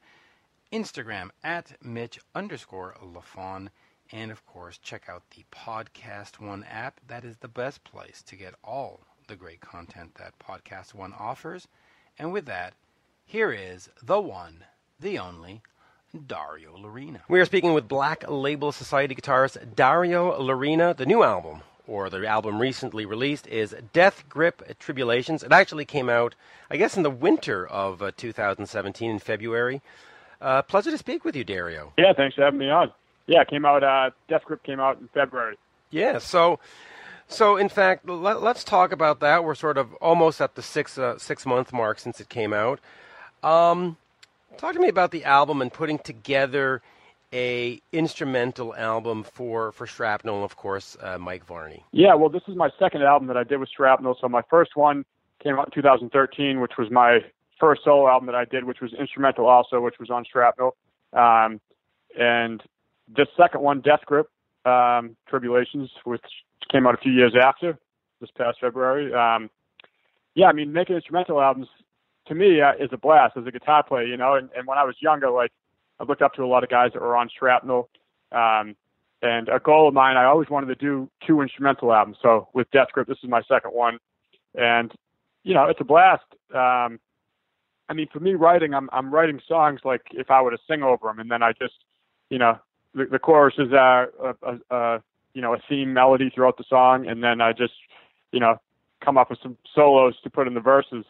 Instagram at Mitch underscore Lafon, and of course, check out the Podcast One app. That is the best place to get all the great content that Podcast One offers. And with that, here is the one, the only, Dario Lorina. We are speaking with Black Label Society guitarist Dario Lorina. The new album, or the album recently released, is Death Grip Tribulations. It actually came out, I guess, in the winter of uh, 2017 in February. Uh, pleasure to speak with you, Dario. Yeah, thanks for having me on. Yeah, it came out. Uh, Death Grip came out in February. Yeah, so so in fact, let, us talk about that. We're sort of almost at the six uh, six month mark since it came out. Um, talk to me about the album and putting together a instrumental album for for Shrapnel, of course, uh, Mike Varney. Yeah, well, this is my second album that I did with Shrapnel. So my first one came out in 2013, which was my first solo album that I did, which was instrumental also, which was on Shrapnel. Um, and this second one, Death Grip um, Tribulations, which came out a few years after, this past February. Um, yeah, I mean, making instrumental albums to me uh, is a blast as a guitar player, you know. And, and when I was younger, like I looked up to a lot of guys that were on Shrapnel. Um, and a goal of mine, I always wanted to do two instrumental albums. So with Death Grip, this is my second one, and you know it's a blast. Um, I mean, for me, writing, I'm I'm writing songs like if I were to sing over them, and then I just, you know, the, the chorus is a, a, a you know a theme melody throughout the song, and then I just, you know, come up with some solos to put in the verses.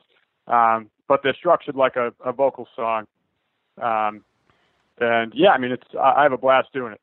Um, but they're structured like a, a vocal song. Um, and yeah, I mean, it's I have a blast doing it.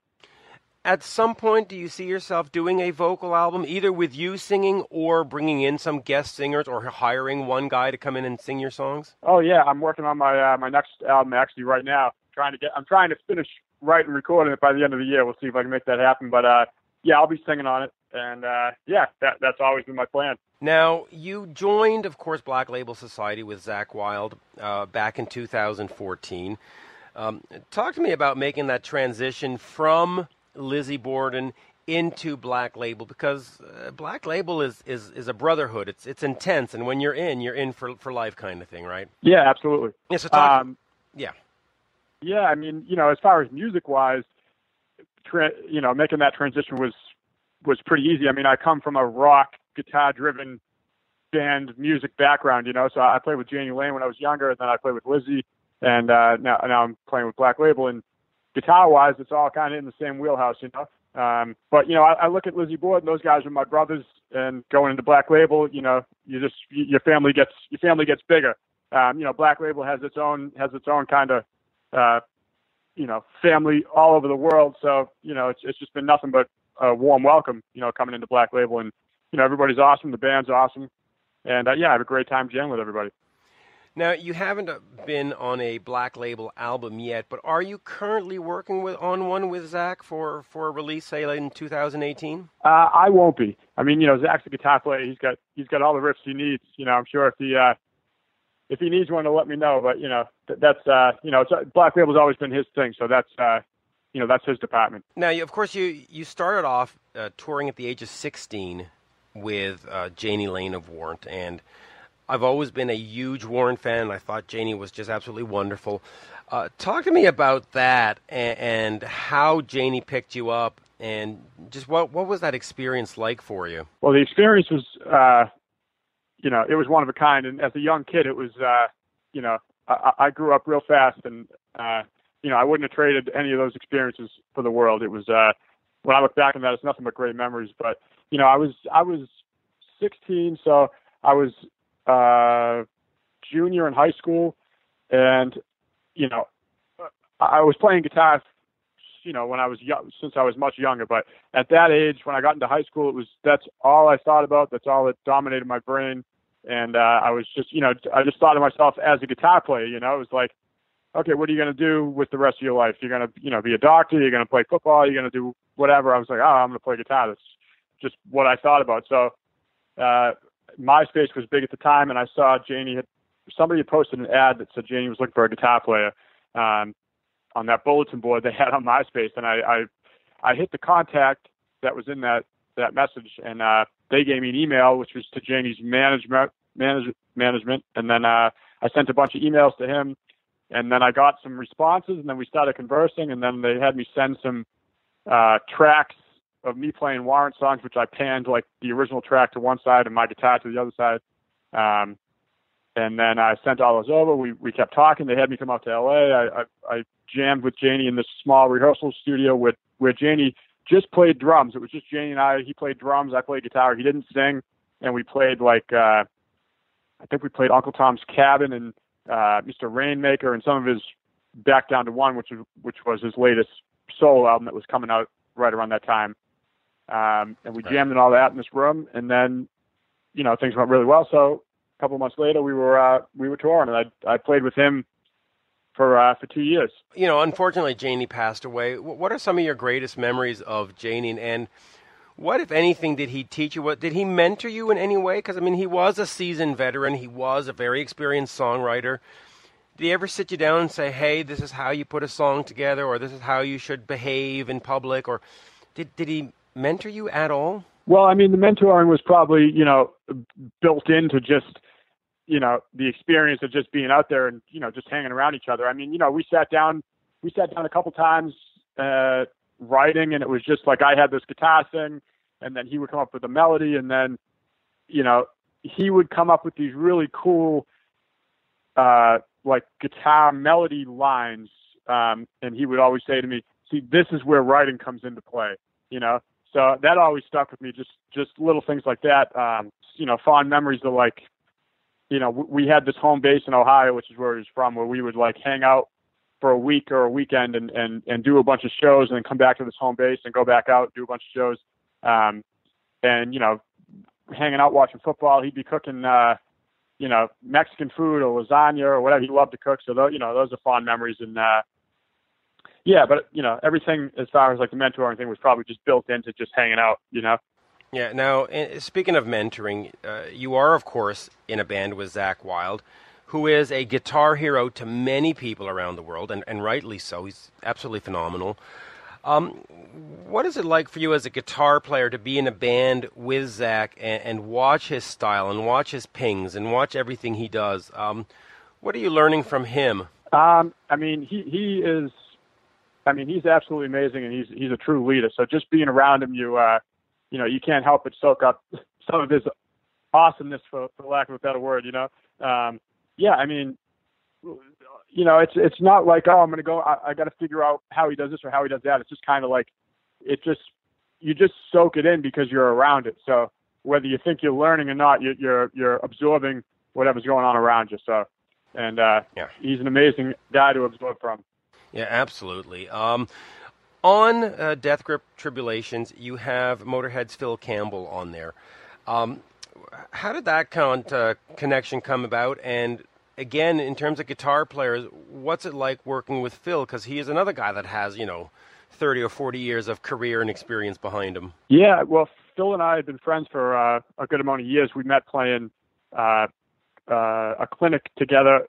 At some point, do you see yourself doing a vocal album, either with you singing or bringing in some guest singers, or hiring one guy to come in and sing your songs? Oh yeah, I'm working on my uh, my next album actually right now. Trying to get, I'm trying to finish writing and recording it by the end of the year. We'll see if I can make that happen. But uh, yeah, I'll be singing on it, and uh, yeah, that that's always been my plan. Now, you joined, of course, Black Label Society with Zakk Wylde uh, back in 2014. Um, talk to me about making that transition from Lizzie Borden into Black Label because uh, Black Label is, is, is a brotherhood. It's it's intense, and when you're in, you're in for for life, kind of thing, right? Yeah, absolutely. Yeah. So talk. Um, yeah. Yeah, I mean, you know, as far as music wise, tra- you know, making that transition was was pretty easy. I mean, I come from a rock guitar driven band music background, you know, so I played with Jani Lane when I was younger, and then I played with Lizzie, and uh, now now I'm playing with Black Label, and guitar wise, it's all kind of in the same wheelhouse, you know. Um, but you know, I, I look at Lizzie and those guys are my brothers, and going into Black Label, you know, you just your family gets your family gets bigger. Um, you know, Black Label has its own has its own kind of uh, you know family all over the world. So you know, it's it's just been nothing but a warm welcome. You know, coming into Black Label, and you know, everybody's awesome. The band's awesome, and uh, yeah, I have a great time jamming with everybody. Now, you haven't been on a Black Label album yet, but are you currently working with on one with Zakk for for a release, say, in 2018? Uh, I won't be. I mean, you know, Zakk's a guitar player. He's got he's got all the riffs he needs. You know, I'm sure if he uh, if he needs one to let me know. But you know, th- that's uh, you know, it's, uh, Black Label's always been his thing. So that's uh, you know, that's his department. Now, you, of course, you you started off uh, touring at the age of 16 with uh, Jani Lane of Warrant and I've always been a huge Warrant fan. I thought Jani was just absolutely wonderful. Uh, talk to me about that and, and, how Jani picked you up, and just what what was that experience like for you? Well, the experience was, uh, you know, it was one of a kind. And as a young kid, it was, uh, you know, I, I grew up real fast, and uh, you know, I wouldn't have traded any of those experiences for the world. It was uh, when I look back on that, it's nothing but great memories. But you know, I was I was 16, so I was uh, junior in high school, and you know, I was playing guitar, you know, when I was young, since I was much younger. But at that age, when I got into high school, it was that's all I thought about. That's all that dominated my brain, and uh, I was just, you know, I just thought of myself as a guitar player. You know, it was like, okay, what are you going to do with the rest of your life? You're going to, you know, be a doctor. You're going to play football. You're going to do whatever. I was like, oh, I'm going to play guitar. That's just what I thought about. So. Uh, MySpace was big at the time, and I saw Jani had somebody had posted an ad that said Jani was looking for a guitar player um, on that bulletin board they had on MySpace, and I, I I hit the contact that was in that that message, and uh, they gave me an email which was to Jani's management manage, management, and then uh, I sent a bunch of emails to him, and then I got some responses, and then we started conversing, and then they had me send some uh, tracks of me playing Warrant songs, which I panned like the original track to one side and my guitar to the other side. Um, and then I sent all those over. We we kept talking. They had me come out to LA. I I, I jammed with Jani in this small rehearsal studio with where Jani just played drums. It was just Jani and I. He played drums. I played guitar. He didn't sing, and we played like uh, I think we played Uncle Tom's Cabin and uh, Mr. Rainmaker and some of his Back Down to One, which was which was his latest solo album that was coming out right around that time. Um, and we right. jammed and all that in this room, and then, you know, things went really well. So a couple months later, we were uh, we were touring, and I I played with him for uh, for two years. You know, unfortunately, Jani passed away. What are some of your greatest memories of Jani, and what, if anything, did he teach you? What did he mentor you in any way? Because I mean, he was a seasoned veteran. He was a very experienced songwriter. Did he ever sit you down and say, "Hey, this is how you put a song together," or "This is how you should behave in public," or did did he mentor you at all? Well, I mean, the mentoring was probably, you know, built into just you know, the experience of just being out there and you know just hanging around each other. I mean, you know, we sat down, we sat down a couple times uh, writing, and it was just like I had this guitar thing, and then he would come up with a melody, and then, you know, he would come up with these really cool, uh, like guitar melody lines, um, and he would always say to me, "See, this is where writing comes into play," you know. So that always stuck with me. Just just little things like that. Um, you know, fond memories of like, you know, we had this home base in Ohio, which is where he was from, where we would like hang out for a week or a weekend and and and do a bunch of shows and then come back to this home base and go back out do a bunch of shows. Um, and you know, hanging out watching football. He'd be cooking, uh, you know, Mexican food or lasagna or whatever he loved to cook. So those, you know, those are fond memories. And uh, yeah, but you know, everything as far as like the mentoring thing was probably just built into just hanging out. You know. Yeah. Now, speaking of mentoring, uh, you are of course in a band with Zakk Wylde. Who is a guitar hero to many people around the world, and, and rightly so. He's absolutely phenomenal. Um, what is it like for you as a guitar player to be in a band with Zakk and, and watch his style and watch his pings and watch everything he does? Um, what are you learning from him? Um, I mean, he he is. I mean, he's absolutely amazing, and he's he's a true leader. So just being around him, you uh, you know, you can't help but soak up some of his awesomeness, for for lack of a better word. You know, um, yeah. I mean, you know, it's it's not like oh, I'm going to go. I, I got to figure out how he does this or how he does that. It's just kind of like it just you just soak it in because you're around it. So whether you think you're learning or not, you're you're, you're absorbing whatever's going on around you. So, and uh, yeah. he's an amazing guy to absorb from. Yeah, absolutely. Um, on uh, Death Grip Tribulations, you have Motorhead's Phil Campbell on there. Um, how did that con- uh, connection come about? And again, in terms of guitar players, what's it like working with Phil? Because he is another guy that has, you know, 30 or 40 years of career and experience behind him. Yeah, well, Phil and I have been friends for uh, a good amount of years. We met playing uh, uh, a clinic together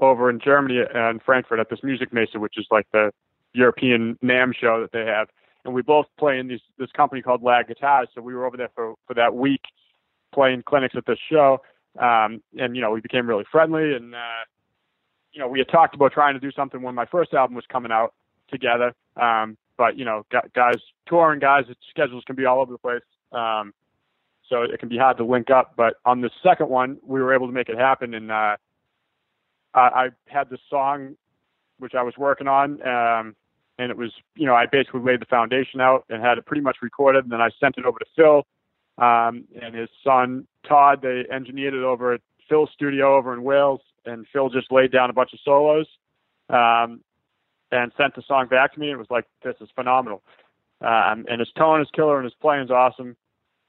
over in Germany and Frankfurt at this Musikmesse, which is like the European NAMM show that they have. And we both play in these, this company called Lag Guitars. So we were over there for, for that week playing clinics at this show. Um, and, you know, we became really friendly. And, uh, you know, we had talked about trying to do something when my first album was coming out together. Um, but, you know, guys, touring guys, schedules can be all over the place. Um, so it can be hard to link up. But on the second one, we were able to make it happen. And uh, I, I had this song which I was working on, um, and it was, you know, I basically laid the foundation out and had it pretty much recorded. And then I sent it over to Phil um, and his son Todd. They engineered it over at Phil's studio over in Wales, and Phil just laid down a bunch of solos um, and sent the song back to me. It was like, this is phenomenal, um, and his tone is killer, and his playing is awesome.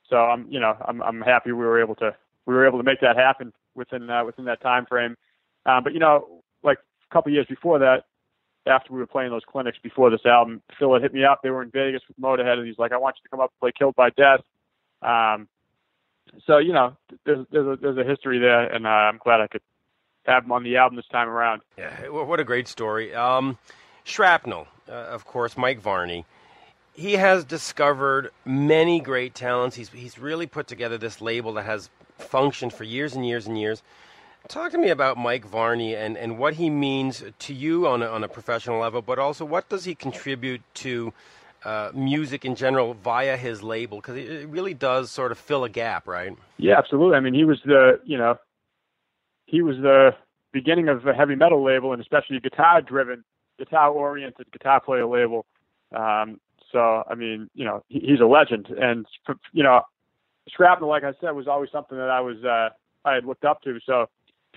So I'm, you know, I'm I'm happy we were able to we were able to make that happen within uh, within that time frame. Um, but you know, like a couple years before that, after we were playing those clinics before this album, Phil had hit me up. They were in Vegas with Motorhead, and he's like, "I want you to come up and play Killed by Death." Um, so you know, there's there's a, there's a history there, and uh, I'm glad I could have him on the album this time around. Yeah, what a great story. Um, Shrapnel, uh, of course, Mike Varney. He has discovered many great talents. He's he's really put together this label that has functioned for years and years and years. Talk to me about Mike Varney and, and what he means to you on a, on a professional level, but also what does he contribute to uh, music in general via his label because it really does sort of fill a gap, right? Yeah, absolutely. I mean, he was the you know he was the beginning of a heavy metal label and especially guitar driven, guitar oriented guitar player label. Um, so I mean, you know, he, he's a legend, and you know, Shrapnel, like I said, was always something that I was uh, I had looked up to. So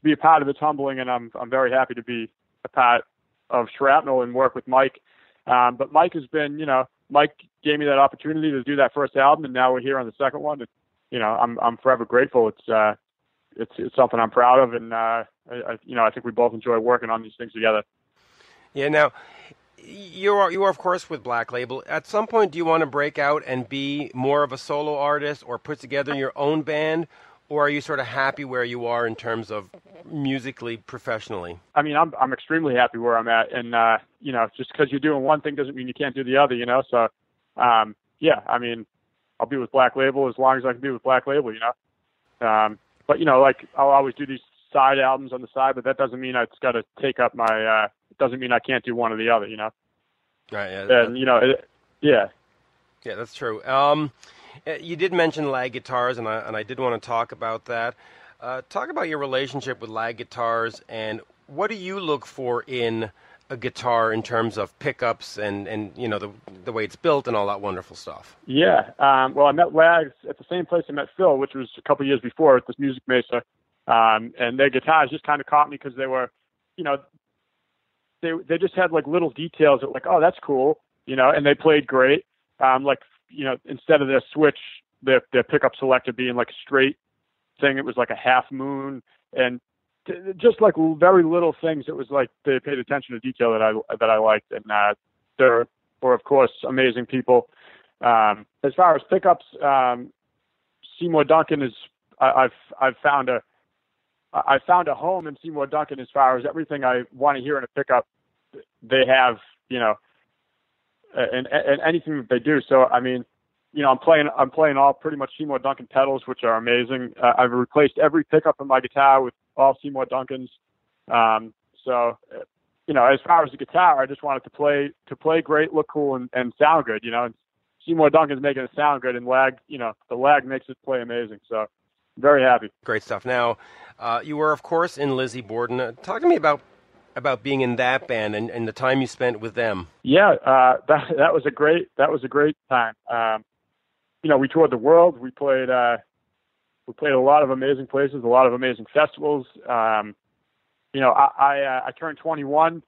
to be a part of it's humbling, and I'm I'm very happy to be a part of Shrapnel and work with Mike. Um, but Mike has been, you know, Mike gave me that opportunity to do that first album, and now we're here on the second one. And you know, I'm I'm forever grateful. It's uh, it's it's something I'm proud of, and uh, I, you know, I think we both enjoy working on these things together. Yeah. Now, you are you are of course with Black Label. At some point, do you want to break out and be more of a solo artist, or put together your own band, or are you sort of happy where you are in terms of musically, professionally? I mean, I'm I'm extremely happy where I'm at, and uh, you know, just because you're doing one thing doesn't mean you can't do the other, you know. So, um, yeah, I mean, I'll be with Black Label as long as I can be with Black Label, you know. Um, but you know, like I'll always do these side albums on the side, but that doesn't mean it's got to take up my. uh It doesn't mean I can't do one or the other. You know. Right. Yeah. And you know, it, yeah. Yeah, that's true. Um, you did mention lag guitars, and I and I did want to talk about that. Uh, talk about your relationship with lag guitars, and what do you look for in a guitar in terms of pickups and, and you know the the way it's built and all that wonderful stuff. Yeah. Um, well, I met Lags at the same place I met Phil, which was a couple years before at this Musikmesse, um, and their guitars just kind of caught me because they were, you know, they they just had like little details that like oh that's cool, you know, and they played great. Um, like you know instead of their switch, their their pickup selector being like a straight thing, it was like a half moon and just like very little things. It was like they paid attention to detail that I that I liked, and uh, there were of course amazing people. Um, as far as pickups, um, Seymour Duncan is I, I've I've found a I found a home in Seymour Duncan as far as everything I want to hear in a pickup. They have you know, and, and anything that they do. So I mean, you know, I'm playing I'm playing all pretty much Seymour Duncan pedals, which are amazing. Uh, I've replaced every pickup in my guitar with all Seymour Duncans. Um, so, you know, as far as the guitar, I just wanted to play to play great, look cool, and, and sound good. You know, and Seymour Duncan's making it sound good, and lag, you know, the lag makes it play amazing. So, very happy. Great stuff. Now, uh, you were of course in Lizzie Borden. Uh, talk to me about about being in that band and, and the time you spent with them. Yeah, uh, that that was a great that was a great time. Um, you know, we toured the world. We played uh, we played a lot of amazing places, a lot of amazing festivals. Um, you know, I I, uh, I turned 21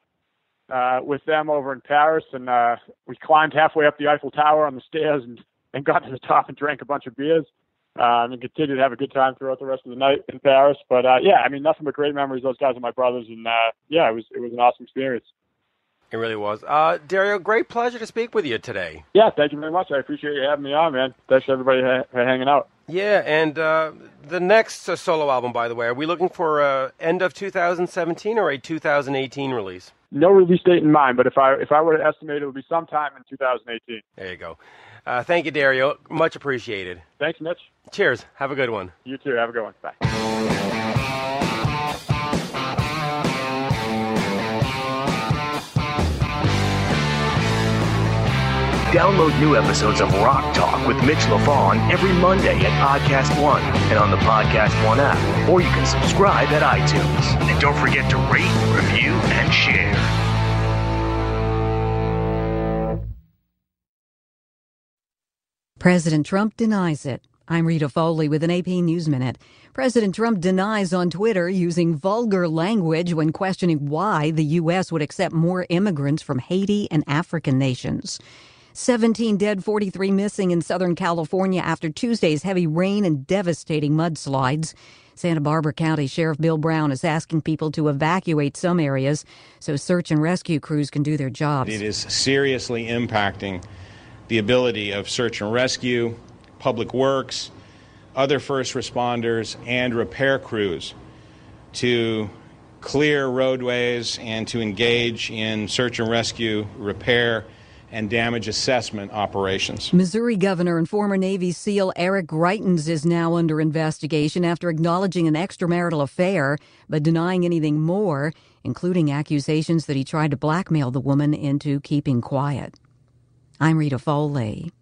uh, with them over in Paris, and uh, we climbed halfway up the Eiffel Tower on the stairs and and got to the top and drank a bunch of beers. Um, and continued to have a good time throughout the rest of the night in Paris. But uh, yeah, I mean, nothing but great memories. Those guys are my brothers, and uh, yeah, it was it was an awesome experience. It really was. Uh, Dario, great pleasure to speak with you today. Yeah, thank you very much. I appreciate you having me on, man. Thanks to everybody ha- for hanging out. Yeah, and uh, the next uh, solo album, by the way, are we looking for uh, end of 2017 or a 2018 release? No release date in mind, but if I if I were to estimate, it would be sometime in 2018. There you go. Uh, thank you, Dario. Much appreciated. Thanks, Mitch. Cheers. Have a good one. You too. Have a good one. Bye. Download new episodes of Rock Talk with Mitch Lafon every Monday at Podcast One and on the Podcast One app, or you can subscribe at iTunes. And don't forget to rate, review, and share. President Trump denies it. I'm Rita Foley with an AP News Minute. President Trump denies on Twitter using vulgar language when questioning why the U.S. would accept more immigrants from Haiti and African nations. 17 dead, 43 missing in Southern California after Tuesday's heavy rain and devastating mudslides. Santa Barbara County Sheriff Bill Brown is asking people to evacuate some areas so search and rescue crews can do their jobs. It is seriously impacting the ability of search and rescue, public works, other first responders, and repair crews to clear roadways and to engage in search and rescue, repair, and damage assessment operations. Missouri Governor and former Navy SEAL Eric Greitens is now under investigation after acknowledging an extramarital affair but denying anything more, including accusations that he tried to blackmail the woman into keeping quiet. I'm Rita Foley.